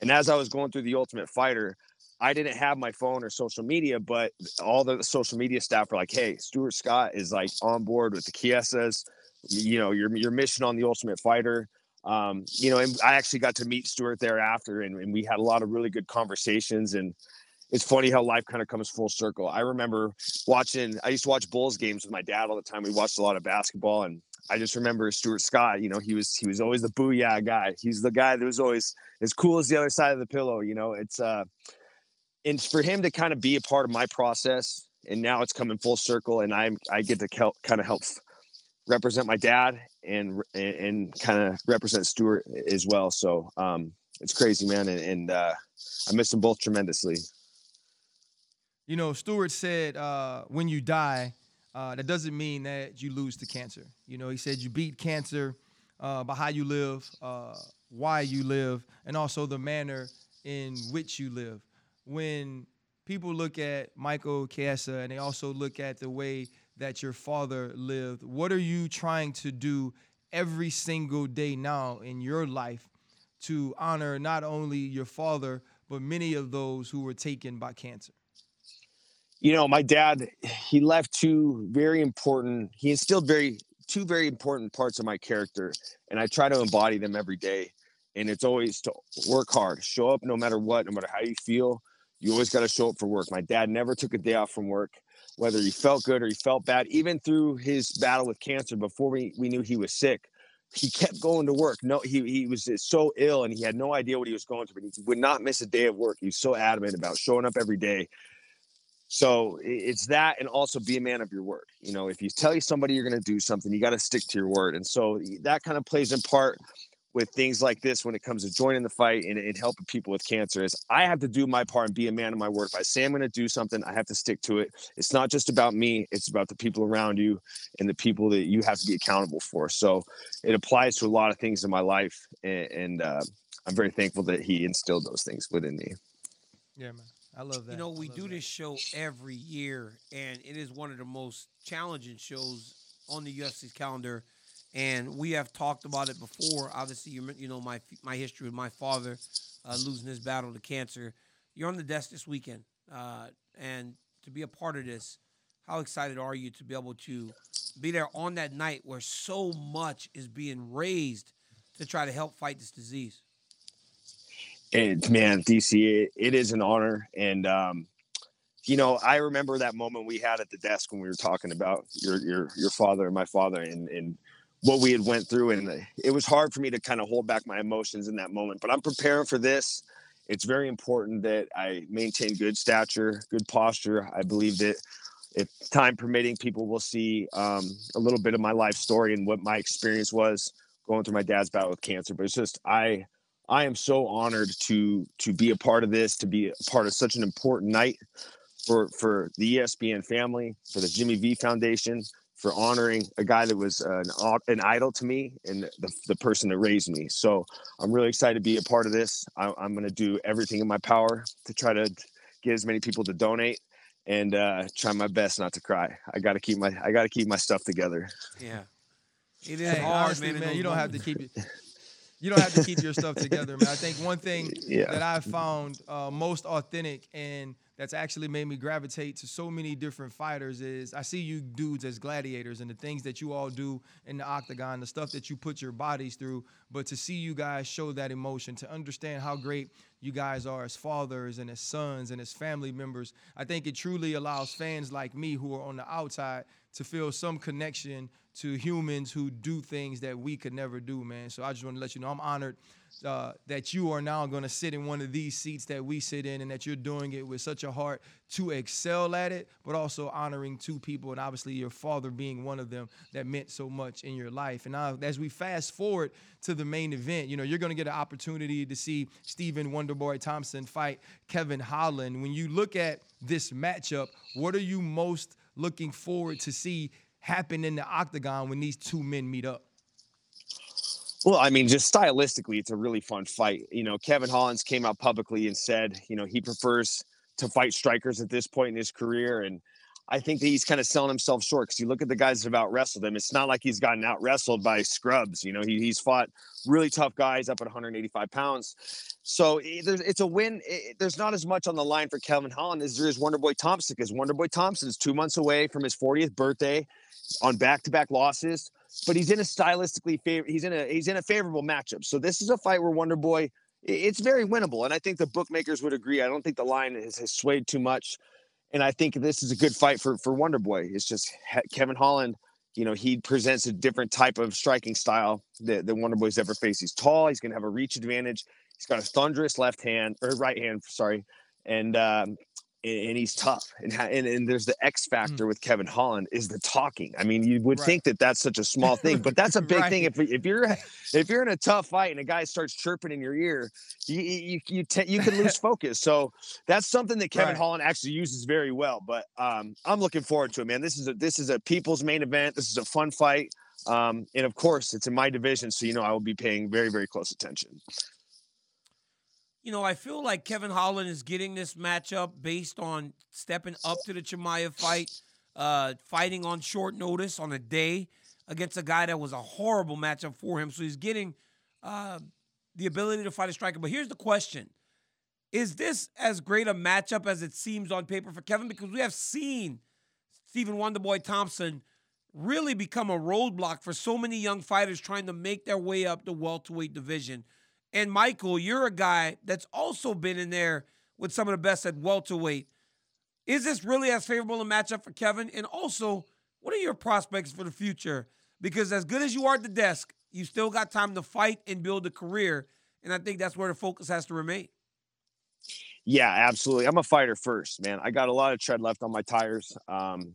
And as I was going through the Ultimate Fighter, I didn't have my phone or social media, but all the social media staff were like, "Hey, Stuart Scott is like on board with the Chiesa's. You know, your your mission on the Ultimate Fighter." Um, you know, and I actually got to meet Stuart thereafter, and, and we had a lot of really good conversations. And it's funny how life kind of comes full circle. I remember watching. I used to watch Bulls games with my dad all the time. We watched a lot of basketball, and I just remember Stuart Scott. You know, he was he was always the booyah guy. He's the guy that was always as cool as the other side of the pillow. You know, it's uh and for him to kind of be a part of my process and now it's coming full circle and i'm i get to help, kind of help represent my dad and and, kind of represent stuart as well so um it's crazy man and, and uh i miss them both tremendously You know, Stuart said, uh, when you die, uh, that doesn't mean that you lose to cancer. You know, he said you beat cancer uh, by how you live, uh, why you live, and also the manner in which you live. When people look at Michael Chiesa and they also look at the way that your father lived, what are you trying to do every single day now in your life to honor not only your father, but many of those who were taken by cancer? you know my dad he left two very important he instilled very two very important parts of my character and i try to embody them every day and it's always to work hard show up no matter what no matter how you feel you always got to show up for work. My dad never took a day off from work whether he felt good or he felt bad. Even through his battle with cancer before we, we knew he was sick he kept going to work. No he, he was so ill and he had no idea what he was going through but he would not miss a day of work. He was so adamant about showing up every day. So it's that and also be a man of your word. You know if you tell you somebody you're going to do something you got to stick to your word. And so that kind of plays in part with things like this when it comes to joining the fight and, and helping people with cancer is i have to do my part and be a man of my word if i say i'm going to do something i have to stick to it it's not just about me it's about the people around you and the people that you have to be accountable for so it applies to a lot of things in my life and, and uh, i'm very thankful that he instilled those things within me Yeah, man. I love that. You know, we do that. this show every year, and it is one of the most challenging shows on the UFC's calendar. And we have talked about it before. Obviously, you you know my my history with my father uh, losing his battle to cancer. You're on the desk this weekend, uh, and to be a part of this, how excited are you to be able to be there on that night where so much is being raised to try to help fight this disease? and man dc it, it is an honor and um you know i remember that moment we had at the desk when we were talking about your your your father and my father and and what we had went through and it was hard for me to kind of hold back my emotions in that moment but i'm preparing for this. It's very important that i maintain good stature good posture. I believe that if time permitting people will see um, a little bit of my life story and what my experience was going through my dad's battle with cancer but it's just i I am so honored to to be a part of this, to be a part of such an important night for for the ESPN family, for the Jimmy V Foundation, for honoring a guy that was an an idol to me and the, the person that raised me. So I'm really excited to be a part of this. I, I'm going to do everything in my power to try to get as many people to donate, and uh, try my best not to cry. I got to keep my I got to keep my stuff together. Yeah. It is Hey, hard, honestly, man. man, you don't have to keep it. (laughs) You don't have to keep your stuff together, man. I think one thing (laughs) Yeah. that I found uh, most authentic and that's actually made me gravitate to so many different fighters is I see you dudes as gladiators and the things that you all do in the octagon, the stuff that you put your bodies through. But to see you guys show that emotion, to understand how great you guys are as fathers and as sons and as family members, I think it truly allows fans like me who are on the outside to feel some connection to humans who do things that we could never do, man. So I just want to let you know I'm honored uh, that you are now going to sit in one of these seats that we sit in and that you're doing it with such a heart to excel at it, but also honoring two people and obviously your father being one of them that meant so much in your life. And now, as we fast forward to the main event, you know, you're going to get an opportunity to see Stephen Wonderboy Thompson fight Kevin Holland. When you look at this matchup, what are you most looking forward to see happen in the octagon when these two men meet up? Well, I mean, just stylistically, it's a really fun fight. You know, Kevin Holland's came out publicly and said, you know, he prefers to fight strikers at this point in his career. And I think that he's kind of selling himself short because you look at the guys that have out wrestled him. It's not like he's gotten out wrestled by scrubs. You know, he, he's fought really tough guys up at 185 pounds. So eh, it's a win. Eh, there's not as much on the line for Kevin Holland as there is Wonderboy Thompson because Wonderboy Thompson is two months away from his 40th birthday on back-to-back losses but he's in a stylistically favor he's in a he's in a favorable matchup so this is a fight where wonder boy it's very winnable and i think the bookmakers would agree i don't think the line has, has swayed too much and i think this is a good fight for for wonder boy. It's just kevin holland you know he presents a different type of striking style that, that wonder boy's ever faced. He's tall he's going to have a reach advantage he's got a thunderous left hand or right hand sorry and um and he's tough. And, and and there's the X factor with Kevin Holland is the talking. I mean, you would Right. think that that's such a small thing, but that's a (laughs) big Right. thing. If if you're (laughs) if you're in a tough fight and a guy starts chirping in your ear, you you you, te- you can lose (laughs) focus. So that's something that Kevin Right. Holland actually uses very well. But um, I'm looking forward to it, man. This is a this is a people's main event. This is a fun fight. Um, and of course, it's in my division, so you know I will be paying very, very close attention. You know, I feel like Kevin Holland is getting this matchup based on stepping up to the Chimaev fight, uh, fighting on short notice on a day against a guy that was a horrible matchup for him. So he's getting uh, the ability to fight a striker. But here's the question Is this as great a matchup as it seems on paper for Kevin? Because we have seen Stephen Wonderboy Thompson really become a roadblock for so many young fighters trying to make their way up the welterweight division. And Michael, you're a guy that's also been in there with some of the best at welterweight. Is this really as favorable a matchup for Kevin? And also, what are your prospects for the future? Because as good as you are at the desk, you still got time to fight and build a career. And I think that's where the focus has to remain. Yeah, absolutely. I'm a fighter first, man. I got a lot of tread left on my tires. Um,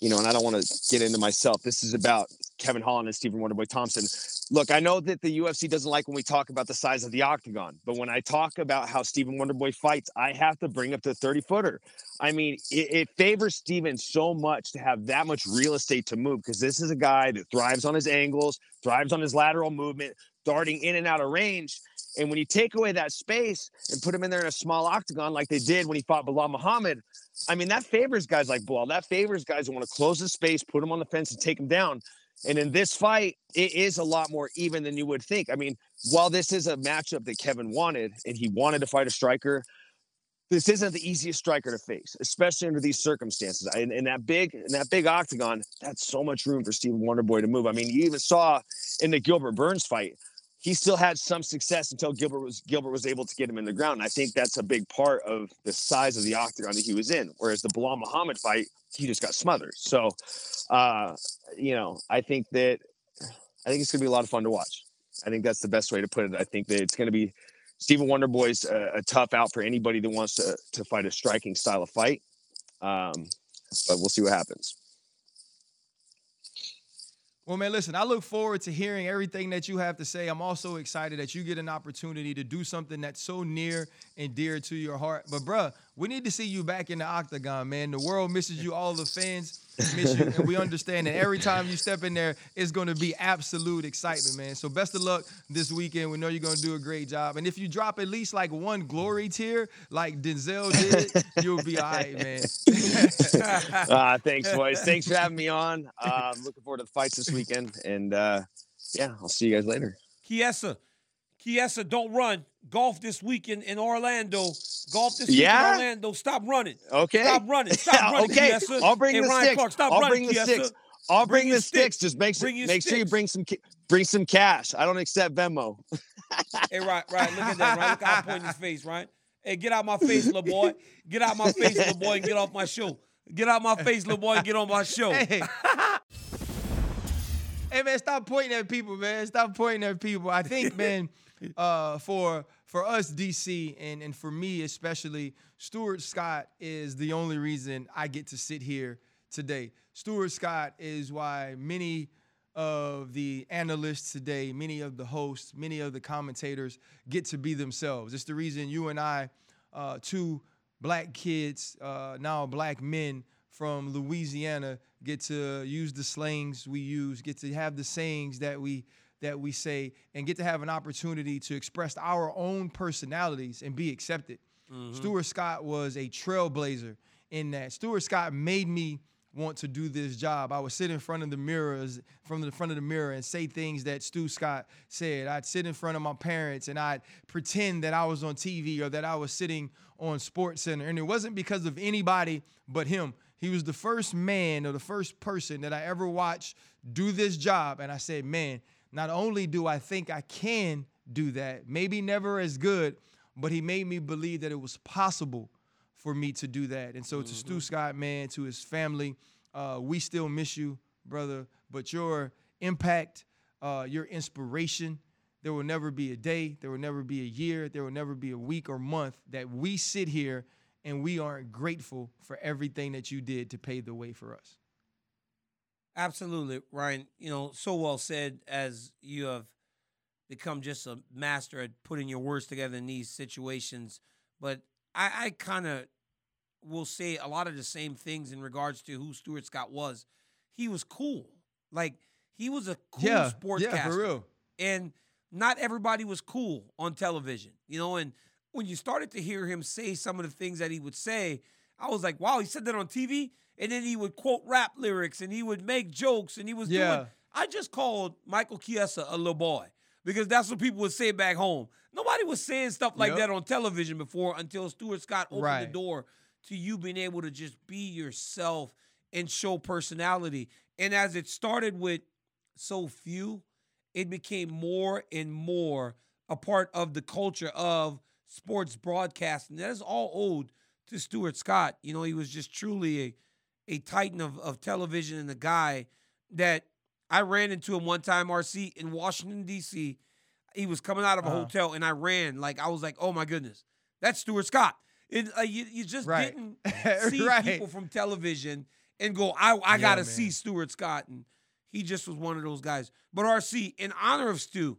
you know, and I don't want to get into myself. This is about Kevin Holland and Stephen Wonderboy Thompson. Look, I know that the UFC doesn't like when we talk about the size of the octagon, but when I talk about how Stephen Wonderboy fights, I have to bring up the 30 footer. I mean, it, it favors Stephen so much to have that much real estate to move because this is a guy that thrives on his angles, thrives on his lateral movement, darting in and out of range. And when you take away that space and put him in there in a small octagon like they did when he fought Belal Muhammad, I mean, that favors guys like Belal. That favors guys who want to close the space, put him on the fence, and take him down. And in this fight, it is a lot more even than you would think. I mean, while this is a matchup that Kevin wanted and he wanted to fight a striker, this isn't the easiest striker to face, especially under these circumstances. In, in that big, in that big octagon, that's so much room for Stephen Wonderboy to move. I mean, you even saw in the Gilbert Burns fight, he still had some success until Gilbert was Gilbert was able to get him in the ground. And I think that's a big part of the size of the octagon that he was in. Whereas the Belal Muhammad fight, he just got smothered. So, uh, you know, I think that I think it's to be a lot of fun to watch. I think that's the best way to put it. I think that it's to be Stephen Wonderboy's a, a tough out for anybody that wants to to fight a striking style of fight. Um, but we'll see what happens. Well, man, listen, I look forward to hearing everything that you have to say. I'm also excited that you get an opportunity to do something that's so near and dear to your heart. But, bruh, we need to see you back in the octagon, man. The world misses you, all the fans miss you, and we understand that every time you step in there, it's going to be absolute excitement, man. So best of luck this weekend. We know you're going to do a great job, and if you drop at least like one glory tier, like Denzel did, you'll be all right, man. uh, (laughs) thanks, boys. (laughs) Thanks for having me on. Uh, I'm looking forward to the fights this weekend, and uh, yeah, I'll see you guys later. Chiesa, Chiesa, don't run. Golf this weekend in Orlando. Golf this Yeah? weekend in Orlando. Stop running. Okay. Stop running. Stop (laughs) running. okay. Chiesa. I'll bring Hey, the Ryan sticks. Clark, stop I'll running, bring the Chiesa. sticks. I'll Bring bring, the sticks. sticks. Just make Bring your make sure you bring some ki- bring some cash. I don't accept Venmo. Hey, right, right. Look at that, right? Look how I point his face, right? Hey, get out my face, little boy. Get out my face, little boy, and get off my show. Get out my face, little boy, and get on my show. (laughs) Hey. (laughs) hey man, stop pointing at people, man. Stop pointing at people. I think, man, uh, for for us DC and and for me especially, Stuart Scott is the only reason I get to sit here today. Stuart Scott is why many of the analysts today, many of the hosts, many of the commentators get to be themselves. It's the reason you and I, uh, two black kids, uh, now black men from Louisiana, get to use the slangs we use, get to have the sayings that we that we say, and get to have an opportunity to express our own personalities and be accepted. Mm-hmm. Stuart Scott was a trailblazer in that. Stuart Scott made me want to do this job. I would sit in front of the mirrors, from the front of the mirror, and say things that Stu Scott said. I'd sit in front of my parents and I'd pretend that I was on TV or that I was sitting on SportsCenter. And it wasn't because of anybody but him. He was the first man or the first person that I ever watched do this job. And I said, man, not only do I think I can do that, maybe never as good, but he made me believe that it was possible for me to do that. And so to Stu Scott, man, to his family, uh, we still miss you, brother. But your impact, uh, your inspiration, there will never be a day, there will never be a year, there will never be a week or month that we sit here and we aren't grateful for everything that you did to pave the way for us. Absolutely, Ryan. You know, so well said as you have become just a master at putting your words together in these situations. But I, I kind of will say a lot of the same things in regards to who Stuart Scott was. He was cool. Like he was a cool yeah, sportscaster. yeah, for real. and not everybody was cool on television, you know. And when you started to hear him say some of the things that he would say, I was like, wow, he said that on TV. And then he would quote rap lyrics and he would make jokes and he was Yeah. doing. I just called Michael Chiesa a little boy because that's what people would say back home. Nobody was saying stuff like Yep. that on television before until Stuart Scott opened the door to you being able to just be yourself and show personality. And as it started with so few, it became more and more a part of the culture of sports broadcasting. That is all owed to Stuart Scott. You know, he was just truly a, a titan of, of television and a guy that I ran into him one time, RC, in Washington, D.C. He was coming out of a Uh-huh. hotel and I ran. Like, I was like, oh my goodness, that's Stuart Scott. It, uh, you, you just Right. didn't (laughs) see Right. people from television and go, I, I Yeah, got to see Stuart Scott. And he just was one of those guys. But RC, in honor of Stu,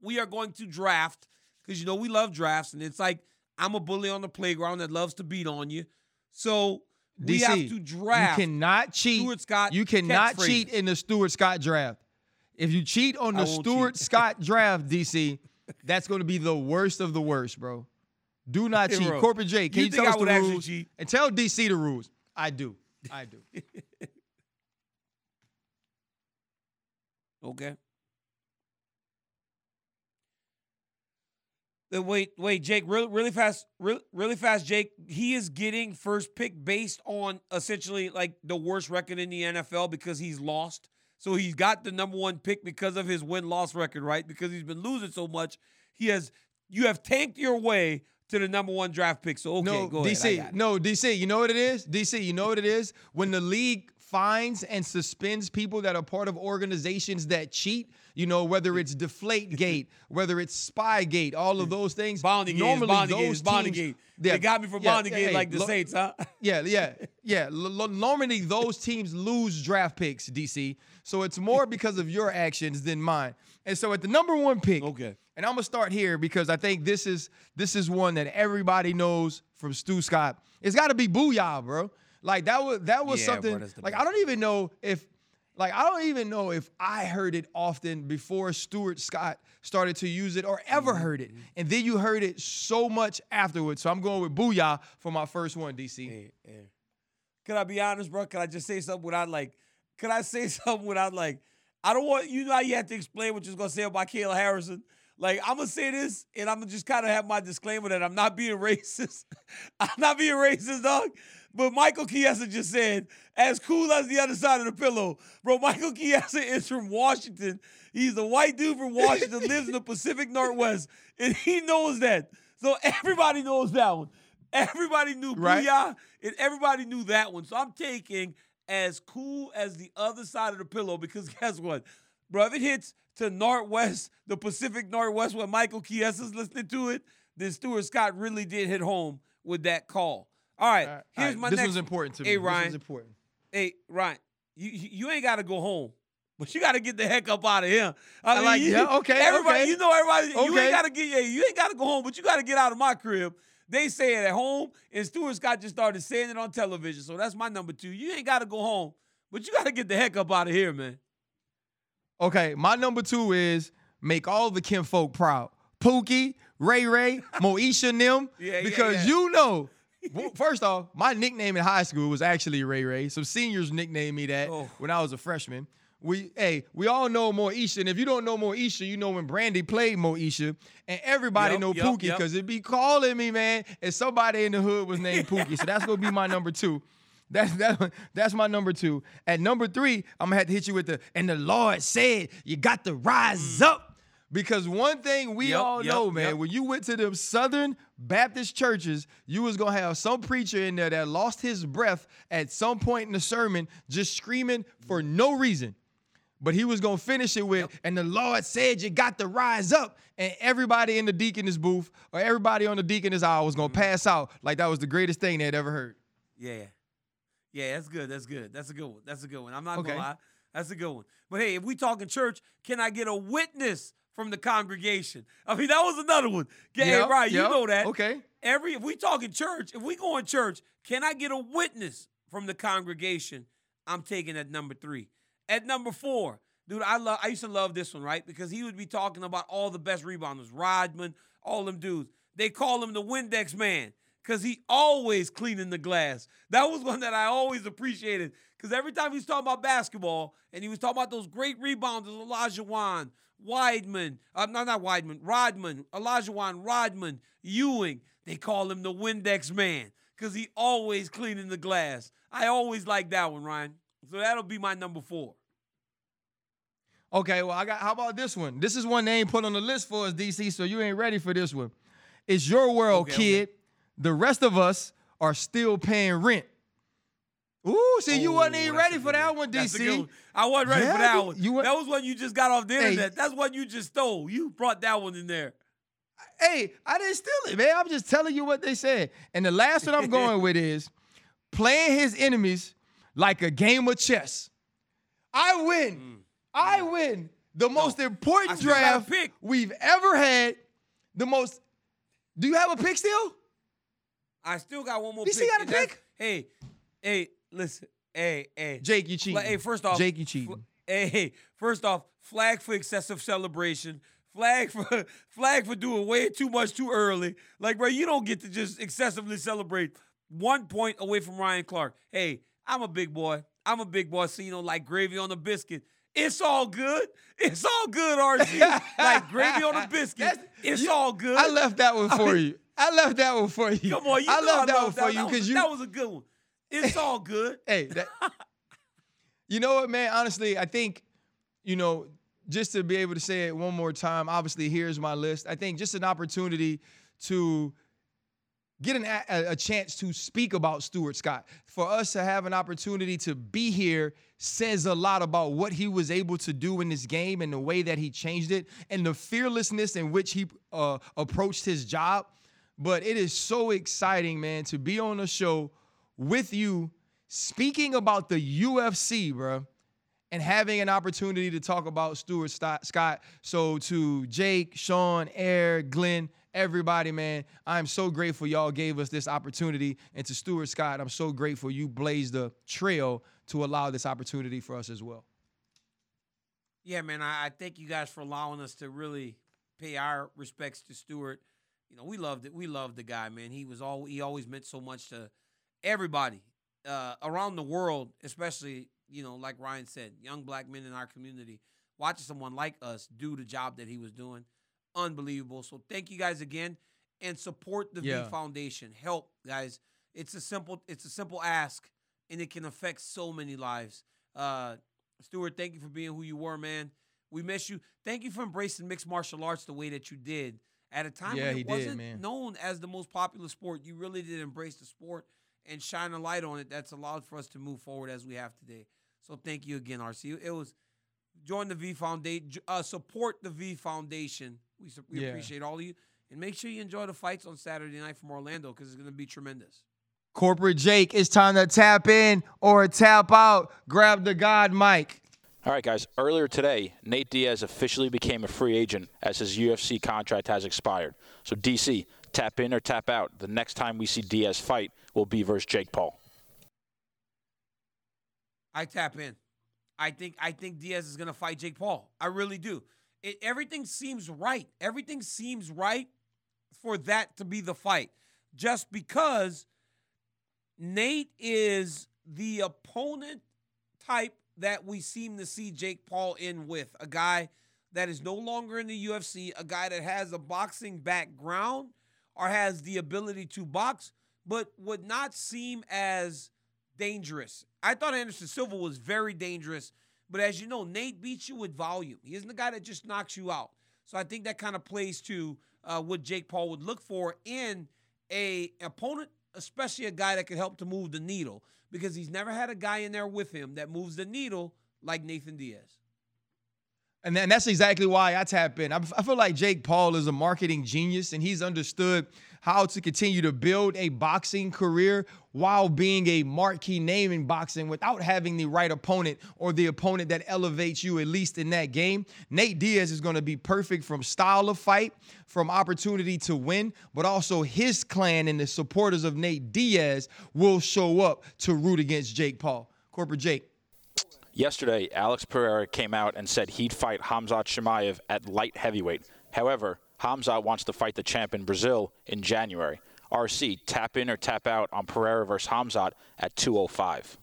we are going to draft because you know we love drafts, and it's like I'm a bully on the playground that loves to beat on you. So we DC, have to draft. You cannot cheat. Stuart Scott You cannot cheat in the Stuart Scott draft. If you cheat on the Stuart cheat. (laughs) Scott draft, DC, that's going to be the worst of the worst, bro. Do not Hey, cheat. bro, Corporate J, can you you, tell us the rules? cheat? And tell DC the rules. I do. I do. (laughs) Okay. Wait, wait, Jake, really, really fast, really, really fast, Jake. He is getting first pick based on essentially like the worst record in the NFL because he's lost. So he's got the number one pick because of his win loss record, right? Because he's been losing so much. He has, you have tanked your way to the number one draft pick. So okay, no, go ahead. DC. got. No, DC. You know what it is? DC, you know what it is? When the league fines and suspends people that are part of organizations that cheat, you know, whether it's Deflate Gate, (laughs) whether it's Spygate, all of those things. Bounty normally Bounty those Bounty teams- Gate. Yeah, They got me for yeah, Bounty Gate hey, like the lo- Saints, huh? (laughs) Yeah, yeah, (laughs) yeah. L- l- normally, those teams lose draft picks, DC. So it's more because of your actions than mine. And so at the number one pick, Okay. and I'm gonna start here because I think this is this is one that everybody knows from Stu Scott. It's got to be Booyah, bro. Like that was that was Yeah, something. like I don't even know if, like I don't even know if I heard it often before Stuart Scott started to use it or ever Mm-hmm. heard it, and then you heard it so much afterwards. So I'm going with Booyah for my first one, DC. Hey. Can I be honest, bro? Can I just say something without like? Can I say (laughs) something without like? I don't want you know how you have to explain what you're gonna say about Kayla Harrison. Like I'm gonna say this, and I'm gonna just kind of have my disclaimer that I'm not being (laughs) racist. (laughs) I'm not being racist, dog. But Michael Chiesa just said, as cool as the other side of the pillow, bro. Michael Chiesa (laughs) is from Washington. He's a white dude from Washington, lives in the Pacific Northwest, and he knows that. So everybody knows that one. Everybody knew Right. Booyah, and everybody knew that one. So I'm taking as cool as the other side of the pillow because (laughs) guess what, bro? If it hits to Northwest, the Pacific Northwest, where Michael Chiesa's listening to it, then Stuart Scott really did hit home with that call. All right, All right, here's all right, my this next. was important to me. Hey, This Ryan. was important. Hey, Ryan, you you ain't got to go home. But you got to get the heck up out of here. I, I like- you- yeah, (laughs) okay, Everybody, okay. you know, everybody. Okay. You ain't got to get. Yeah, you ain't got to go home, but you got to get out of my crib. They say it at home, and Stuart Scott just started saying it on television. So that's my number two. You ain't got to go home, but you got to get the heck up out of here, man. Okay, my number two is make all the kinfolk proud. Pookie, Ray Ray, (laughs) Moesha them. Yeah, yeah, because yeah. you know, (laughs) well, first off, my nickname in high school was actually Ray Ray. Some seniors nicknamed me that Oh. when I was a freshman. We hey, we all know Moesha, and if you don't know Moesha, you know when Brandy played Moesha, and everybody Yep, know yep, Pookie yep. because it be calling me, man, and somebody in the hood was named Pookie. so that's gonna be my number two. That's that, that's my number two. At number three, I'm gonna have to hit you with the and the Lord said you got to rise up. Because one thing we. Yep, all yep, know, man, yep. when you went to them Southern Baptist churches, you was gonna have some preacher in there that lost his breath at some point in the sermon, just screaming for no reason. But he was gonna finish it with, and the Lord said you got to rise up. And everybody in the deaconess booth or everybody on the deaconess aisle was gonna Mm-hmm. pass out like that was the greatest thing they'd ever heard. Yeah. Yeah, that's good. That's good. That's a good one. That's a good one. I'm not Okay. gonna lie. That's a good one. But hey, if we talking church, can I get a witness from the congregation? I mean, that was another one. Yeah, Yep, right. You know that. Okay. Every if we talking church, if we go in church, can I get a witness from the congregation? I'm taking at number three. At number four, dude, I love I used to love this one, right? Because he would be talking about all the best rebounders, Rodman, all them dudes. They call him the Windex man. Cause he always cleaning the glass. That was one that I always appreciated. Cause every time he was talking about basketball and he was talking about those great rebounders, Olajuwon, Weidman, uh, no, not Weidman, Rodman, Olajuwon, Rodman, Ewing. They call him the Windex man because he always cleaning the glass. I always like that one, Ryan. So that'll be my number four. Okay, well, I got how about this one? This is one they ain't put on the list for us, DC, so you ain't ready for this one. It's your world, Okay, okay. kid. The rest of us are still paying rent. Ooh, see, you oh, wasn't Oh, even ready for that one, DC. I wasn't ready Yeah, for that one. you that was one you just got off the Hey. internet. That's one you just stole. You brought that one in there. Hey, I didn't steal it, man. I'm just telling you what they said. And the last one I'm (laughs) going with is playing his enemies like a game of chess. I win. Mm. I win the most important still got a draft pick. we've ever had. The most. Do you have a pick still? I still got one more You pick. still got a pick? Hey, hey, listen. Hey, hey. Jake, you cheating. Fla- Hey, first off, Jake, you fl- cheating. Hey, hey, first off, flag for excessive celebration. Flag for (laughs) flag for doing way too much too early. Like, bro, you don't get to just excessively celebrate. One point away from Ryan Clark. Hey, I'm a big boy. I'm a big boy, so you know, like gravy on a biscuit. It's all good. It's all good, RG. (laughs) like gravy on a biscuit. That's- It's you- all good. I left that one for (laughs) you. I left that one for you. Come on, you I know left that love one for you That was- because you. that was a good one. It's all good. (laughs) hey, that, you know what, man? Honestly, I think, you know, just to be able to say it one more time, obviously, here's my list. I think just an opportunity to get an, a, a chance to speak about Stuart Scott. For us to have an opportunity to be here says a lot about what he was able to do in this game and the way that he changed it and the fearlessness in which he uh, approached his job. But it is so exciting, man, to be on a show with you speaking about the UFC, bro. and having an opportunity to talk about Stuart Scott. So to Jake, Sean, Air, Glenn, everybody, man, I'm so grateful y'all gave us this opportunity. And to Stuart Scott, I'm so grateful you blazed the trail to allow this opportunity for us as well. Yeah, man, I, I thank you guys for allowing us to really pay our respects to Stuart. You know, we loved it. We loved the guy, man. He was all he always meant so much to everybody uh, around the world, especially you know, like Ryan said, young black men in our community watching someone like us do the job that he was doing, unbelievable. So thank you guys again, and support the yeah. V Foundation. Help guys. It's a simple it's a simple ask, and it can affect so many lives. Uh, Stuart, thank you for being who you were, man. We miss you. Thank you for embracing mixed martial arts the way that you did at a time yeah, when it wasn't did, known as the most popular sport. You really did embrace the sport and shine a light on it that's allowed for us to move forward as we have today. So thank you again, RC. It was join the V Foundation, uh, support the V Foundation. We, we yeah. appreciate all of you, and make sure you enjoy the fights on Saturday night from Orlando because it's going to be tremendous. Corporate Jake, it's time to tap in or tap out. Grab the God mic. All right, guys. Earlier today, Nate Diaz officially became a free agent as his UFC contract has expired. So, DC, tap in or tap out. The next time we see Diaz fight will be versus Jake Paul. I tap in. I think I think Diaz is gonna fight Jake Paul. I really do. It, everything seems right. Everything seems right for that to be the fight. Just because Nate is the opponent type that we seem to see Jake Paul in with a guy that is no longer in the UFC, a guy that has a boxing background or has the ability to box, but would not seem as dangerous. I thought Anderson Silva was very dangerous, but as you know, Nate beats you with volume. He isn't the guy that just knocks you out. So I think that kind of plays to uh, what Jake Paul would look for in a opponent, especially a guy that can help to move the needle, because he's never had a guy in there with him that moves the needle like Nathan Diaz. And, that's exactly why I tap in. I feel like Jake Paul is a marketing genius, and he's understood how to continue to build a boxing career while being a marquee name in boxing without having the right opponent or the opponent that elevates you, at least in that game. Nate Diaz is going to be perfect from style of fight, from opportunity to win, but also his clan and the supporters of Nate Diaz will show up to root against Jake Paul. Corporate Jake. Yesterday, Alex Pereira came out and said he'd fight Khamzat Chimaev at light heavyweight. However, Khamzat wants to fight the champ in Brazil in January. RC, tap in or tap out on Pereira versus Khamzat at 205.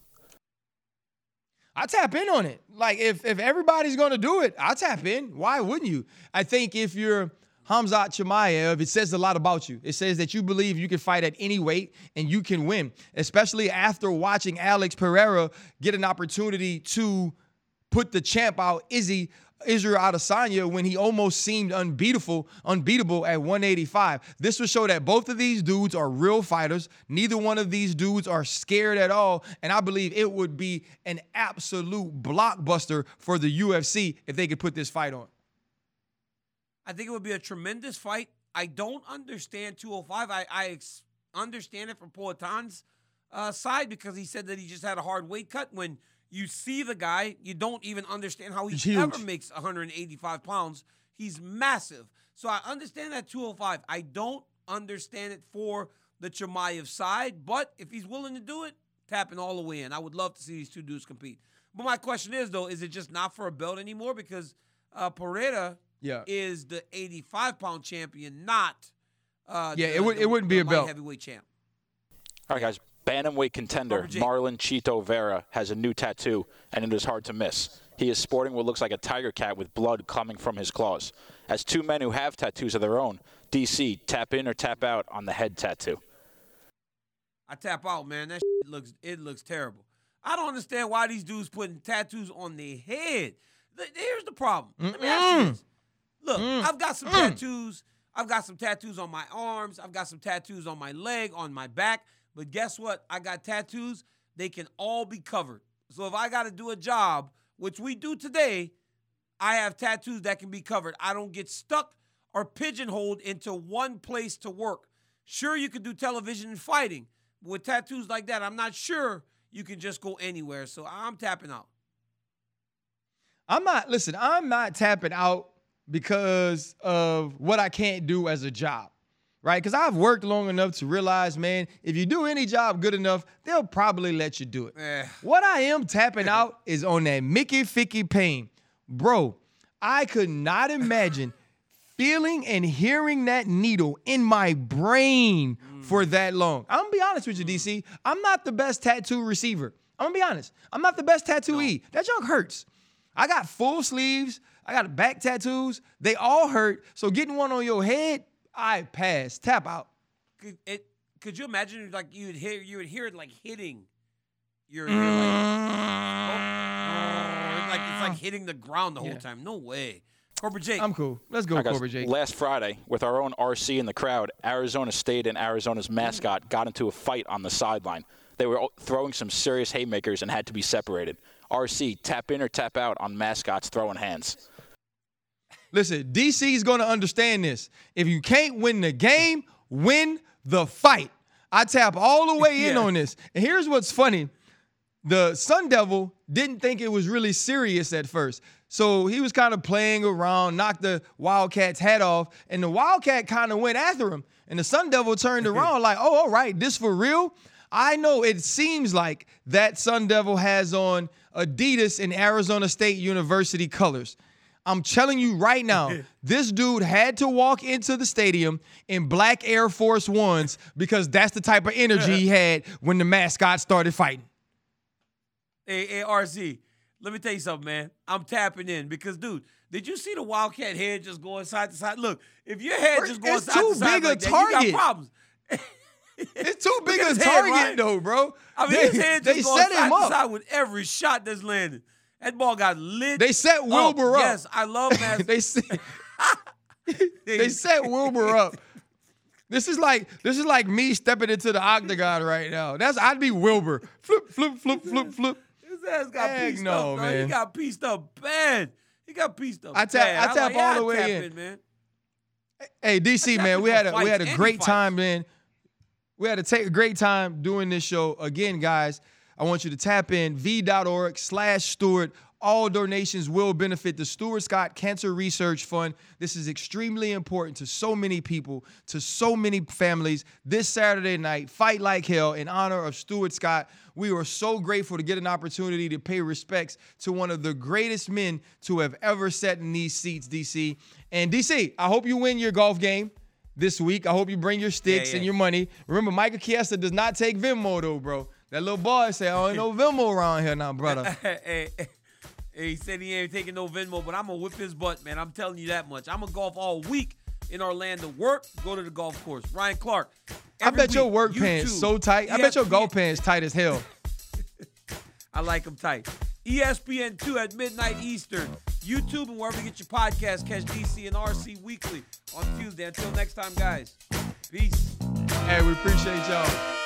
I tap in on it. Like if if everybody's going to do it, I tap in. Why wouldn't you? I think if you're Khamzat Chimaev, it says a lot about you. It says that you believe you can fight at any weight and you can win, especially after watching Alex Pereira get an opportunity to put the champ out, Izzy Israel Adesanya when he almost seemed unbeatable, unbeatable at 185. This would show that both of these dudes are real fighters. Neither one of these dudes are scared at all, and I believe it would be an absolute blockbuster for the UFC if they could put this fight on. I think it would be a tremendous fight. I don't understand 205. I, I ex- understand it from Poatan's uh, side because he said that he just had a hard weight cut. When you see the guy, you don't even understand how he ever makes 185 pounds. He's massive. So I understand that 205. I don't understand it for the Chimaev side, but if he's willing to do it, tapping all the way in. I would love to see these two dudes compete. But my question is, though, is it just not for a belt anymore? Because uh, Pereira yeah. is the 85 pound champion, not uh, yeah. The, it would the, it wouldn't be a belt heavyweight champ. All right, guys. Bantamweight contender Marlon Chito Vera has a new tattoo, and it is hard to miss. He is sporting what looks like a tiger cat with blood coming from his claws. As two men who have tattoos of their own, DC, tap in or tap out on the head tattoo. I tap out, man. That looks it looks terrible. I don't understand why these dudes putting tattoos on their head. Here's the problem. Let me ask you this. Look, mm. I've got some mm. tattoos. I've got some tattoos on my arms. I've got some tattoos on my leg, on my back. But guess what? I got tattoos. They can all be covered. So if I got to do a job, which we do today, I have tattoos that can be covered. I don't get stuck or pigeonholed into one place to work. Sure, you can do television and fighting. But with tattoos like that, I'm not sure you can just go anywhere. So I'm tapping out. I'm not, listen, I'm not tapping out because of what I can't do as a job, right? Because I've worked long enough to realize, man, if you do any job good enough, they'll probably let you do it. Eh. What I am tapping (laughs) out is on that Mickey Ficky pain. Bro, I could not imagine (laughs) feeling and hearing that needle in my brain for that long. I'm gonna be honest with you, DC. I'm not the best tattoo receiver. I'm gonna be honest. I'm not the best tattooee. That junk hurts. I got full sleeves. I got back tattoos. They all hurt. So getting one on your head, I pass. Tap out. Could it? Could you imagine like you would hear you would hear it like hitting your, your like, oh, oh, it's like it's like mm. hitting the ground the whole Yeah. time. No way. Corporate Jake. I'm cool. Let's go, All right, guys, Corporate Jake. Last Friday, with our own RC in the crowd, Arizona State and Arizona's mascot got into a fight on the sideline. They were throwing some serious haymakers and had to be separated. RC, tap in or tap out on mascots throwing hands. Listen, DC is going to understand this. If you can't win the game, win the fight. I tap all the way (laughs) in Yeah. on this. And here's what's funny. The Sun Devil didn't think it was really serious at first. So he was kind of playing around, knocked the Wildcat's head off, and the Wildcat kind of went after him. And the Sun Devil turned (laughs) around like, oh, all right, this for real? I know it seems like that Sun Devil has on Adidas and Arizona State University colors. I'm telling you right now, (laughs) this dude had to walk into the stadium in black Air Force Ones because that's the type of energy he (laughs) had when the mascot started fighting. Hey, let me tell you something, man. I'm tapping in because, dude, did you see the Wildcat head just going side to side? Look, if your head just going It's side too to side big a like that, you target. got problems. It's too (laughs) big a his head, target, right? though, bro. I mean, they, his head they just going set side him to up. side with every shot that's landed. That ball got lit. They set Wilbur up. Yes, I love (laughs) that. they set, (laughs) they set Wilbur up. This is like this is like me stepping into the octagon right now. That's I'd be Wilbur. Flip, flip, flip, flip, flip. His ass got Heck pieced no, up, man. He got pieced up bad. He got pieced up. I tap- bad. I tap like, all yeah, the way in. man. Hey DC man, we had a we had a great any time, man. We had to take a great time doing this show. Again, guys, I want you to tap in v.org slash Stuart. All donations will benefit the Stuart Scott Cancer Research Fund. This is extremely important to so many people, to so many families. This Saturday night, Fight Like Hell in honor of Stuart Scott. We are so grateful to get an opportunity to pay respects to one of the greatest men to have ever sat in these seats, DC. And DC, I hope you win your golf game this week. I hope you bring your sticks Yeah, and your money. Remember, Michael Chiesa does not take Venmo though, bro. That little boy said, "Oh, ain't no Venmo around here now, brother." (laughs) hey, hey, he said he ain't taking no Venmo, but I'm gonna whip his butt, man. I'm telling you that much. I'm gonna golf all week in Orlando. Work, go to the golf course. Ryan Clark. I bet your work YouTube, pants so tight. I bet your golf pants tight as hell. (laughs) I like them tight. ESPN 2 at midnight Eastern. YouTube and wherever you get your podcast. Catch DC and RC weekly on Tuesday. Until next time, guys. Peace. Hey, we appreciate y'all.